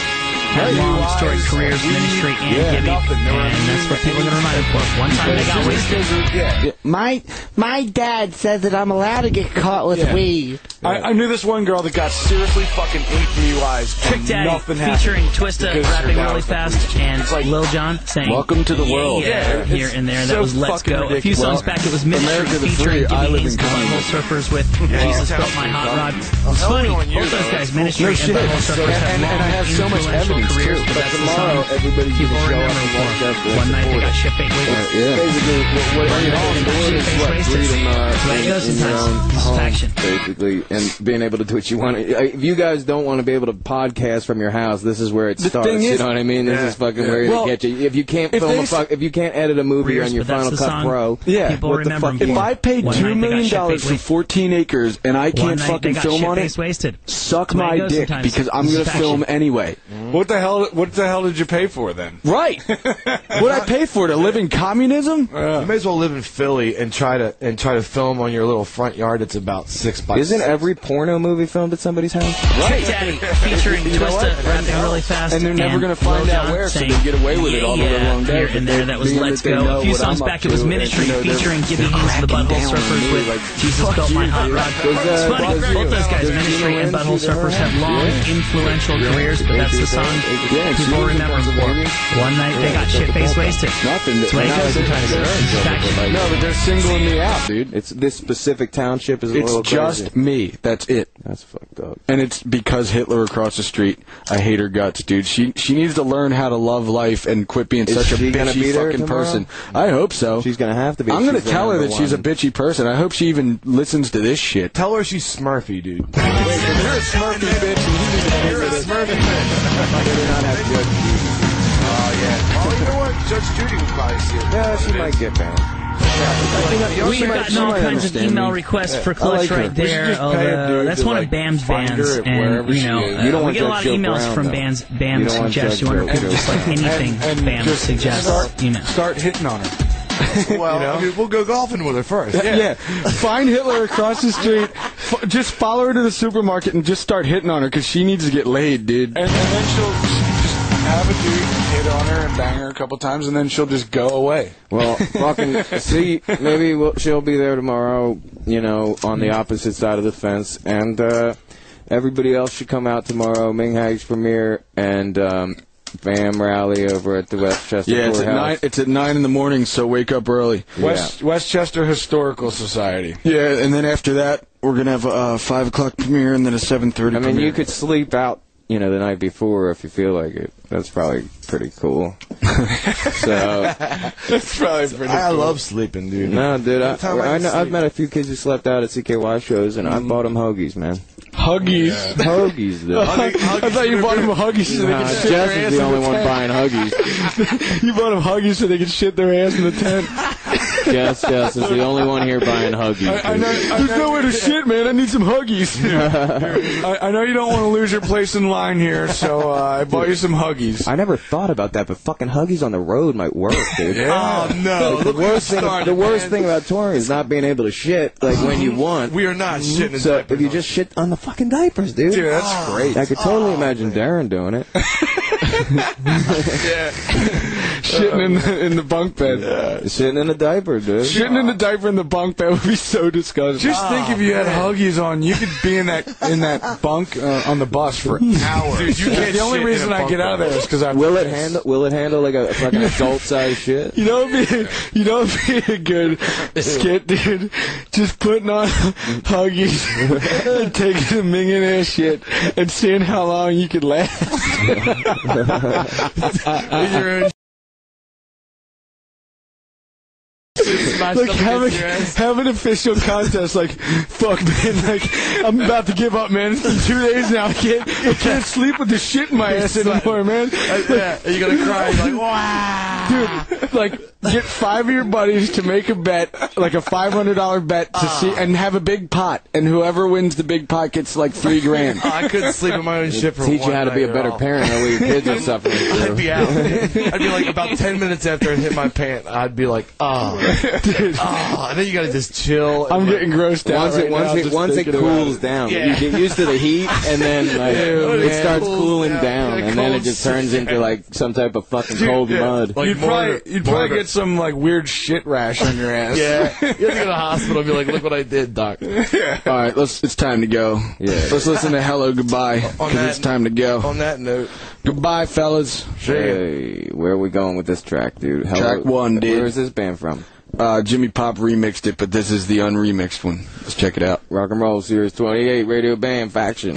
had long storied careers, Ministry and Gibby. And that's what people are going to remind them for. One time they got wasted. My my dad says that I'm allowed to get caught with Yeah. weed. I, I knew this one girl that got seriously fucking eight DUIs. Trick and Daddy nothing happened. featuring Twista Because rapping dad really fast and It's like- Lil Jon saying Welcome to the world. Yeah, Yeah, here it's and there. That so was Let's fucking Go. A few songs back it was Ministry the featuring Free, I Gibby live the Butthole. Surfers with Jesus Built My Hot Rod. It's funny, both those guys, Ministry and shit. Butthole Surfers have and- long and I have so much evidence, careers, too. but But that's the tomorrow, song everybody's people gonna show up and for. watch us. and One night they got us. shit faced with. Uh, yeah. Basically, what, what Bring it all on. you're doing is what faced freedom wasted. uh, That's the way it in, goes in your own home, Faction. basically, and being able to do what you want. If you guys don't want to be able to podcast from your house, this is where it The starts. thing you know what I mean? This Yeah. is fucking Yeah. where Well, to get you. If you can't film a fuck, if you can't edit a movie on your but Final Cut. Pro, Yeah. What the fuck? If. I paid One two night they got million shit dollars for 14 acres and I can't fucking film on faced it, wasted. suck That's the way my dick because I'm gonna film anyway. What the hell? What the hell did you pay for then? Right. what I pay for to live in communism? You may as well live in Philly and try to and try to film on your little front yard that's about six by. Isn't six. every porno movie filmed at somebody's house? Trick Daddy featuring You know? Twista rapping really fast. And they're never gonna find Lil out Jon where, so they saying, get away with it all the yeah, live long day, Here but and there, that was Let's Go. A few songs I'm back, it was Ministry you know, featuring Gibby Haynes and the cracking Butthole Surfers with Jesus fuck Built My Hot. Rod. It's funny, both those guys, Ministry and Lynch Butthole Surfers, have long, influential careers, but that's the song Yeah, she people was remember in him for. One night they got shit faced wasted. Nothing. That's the way it not goes like sometimes. they're in trouble, Faction. No, but they're singling me out, dude. It's this specific township is a It's little just crazy. me. That's it. That's fucked up. And it's because Hitler across the street. I hate her guts, dude. She she needs to learn how to love life and quit being Is such a bitchy be fucking person. I hope so. She's gonna have to be. I'm gonna tell her number that she's a bitchy person. I hope she even listens to this shit. Tell her she's Smurfy, dude. You're a Smurfy bitch, you need to You're a Smurfy. Better not have good. Oh yeah. Oh, you know what? Judge Judy would probably see it. Yeah, she might get banned. We've gotten all kinds of email requests for Clutch right there. although that's one of Bam's bands, and you know, uh, we get a lot of emails from bands. Bam suggests you want to just like anything Bam suggests. Start, You know, start hitting on her. Well, I mean, we'll go golfing with her first. Yeah. Find Hitler across the street. F- just follow her to the supermarket and just start hitting on her because she needs to get laid, dude. And, and then she'll just have a dude hit on her and bang her a couple times, and then she'll just go away. Well, fucking see, maybe we'll, she'll be there tomorrow. You know, on the opposite side of the fence, and uh, everybody else should come out tomorrow. Minghags premiere and um, Bam rally over at the West Chester Yeah, it's at nine. It's at nine in the morning, so wake up early. West Westchester Historical Society. Yeah, and then after that, we're gonna have a uh, five o'clock premiere and then a seven thirty. I mean, you could sleep out, you know, the night before if you feel like it. That's probably pretty cool. so, That's probably pretty. Cool. I cool. love sleeping, dude. no, dude, I, I, I know, I've met a few kids who slept out at CKY shows, and I bought them hoagies, man. Huggies. Hoagies, dude. I thought you bought them Huggies so they Nah, could shit Jess their ass is the in only the one tent. buying Huggies. You bought them Huggies so they could shit their ass in the tent. Jess, Jess is the only one here buying Huggies. I know, dude. I There's know- nowhere to shit, man. I need some Huggies. I, I know you don't want to lose your place in line here, so uh, I bought you some Huggies. I never thought about that, but fucking Huggies on the road might work, dude. Oh no! The worst thing, started, the worst man. thing about touring is not being able to shit like when you want. We are not shitting So if you just shit on the fucking diapers, dude. Dude, that's great. I could totally oh, imagine Darren doing it. Shitting in the, in the bunk bed. Sitting in a diaper, dude. Shitting in the diaper in the bunk bed would be so disgusting. Just think if you had Huggies on, you could be in that in that bunk uh, on the bus for hours. Dude, you can't the only shit in reason a I bunk get out of there is because I Will it handle? Will it handle like a fucking adult size shit? You know, it'd be, you know, it'd be a good skit, dude. Just putting on Huggies and taking a minging ass shit and seeing how long you could last. like have, a, have an official contest. Like, fuck, man. Like, I'm about to give up, man. It's been two days now. I can't, I can't sleep with the shit in my ass anymore, man. Uh, yeah, are you gonna cry? You're like, wow. Dude, like, get five of your buddies to make a bet, like a five hundred dollar bet to see, ah. and have a big pot, and whoever wins the big pot gets like three grand. Oh, I couldn't sleep in my own shit for Teach you how to be a better all. parent what your kids are suffering I'd be out. I'd be like about ten minutes after I hit my pant. I'd be like, oh, oh, ah, and then you gotta just chill. I'm and, getting grossed out. Once right it once now it just once it thinking about cools down, Yeah. you get used to the heat, and then like Ew, it man. starts Cools cooling down. down, Yeah, and then it cold just turns into like some type of fucking cold yeah. mud. Like you'd mortar- probably you'd probably mortar. get some like weird shit rash on your ass. Yeah, you have to go to the hospital and be like, look what I did, doc. All right, let's. It's time to go. Yeah. Let's listen to "Hello Goodbye" because that- it's time to go. On that note, Goodbye, fellas. Hey, where are we going with this track, dude? Hello- Track one, dude. Where is this band from? Uh, Jimmy Pop remixed it, but this is the unremixed one. Let's check it out. Rock and Roll Sirius 28 Radio Bam Faction.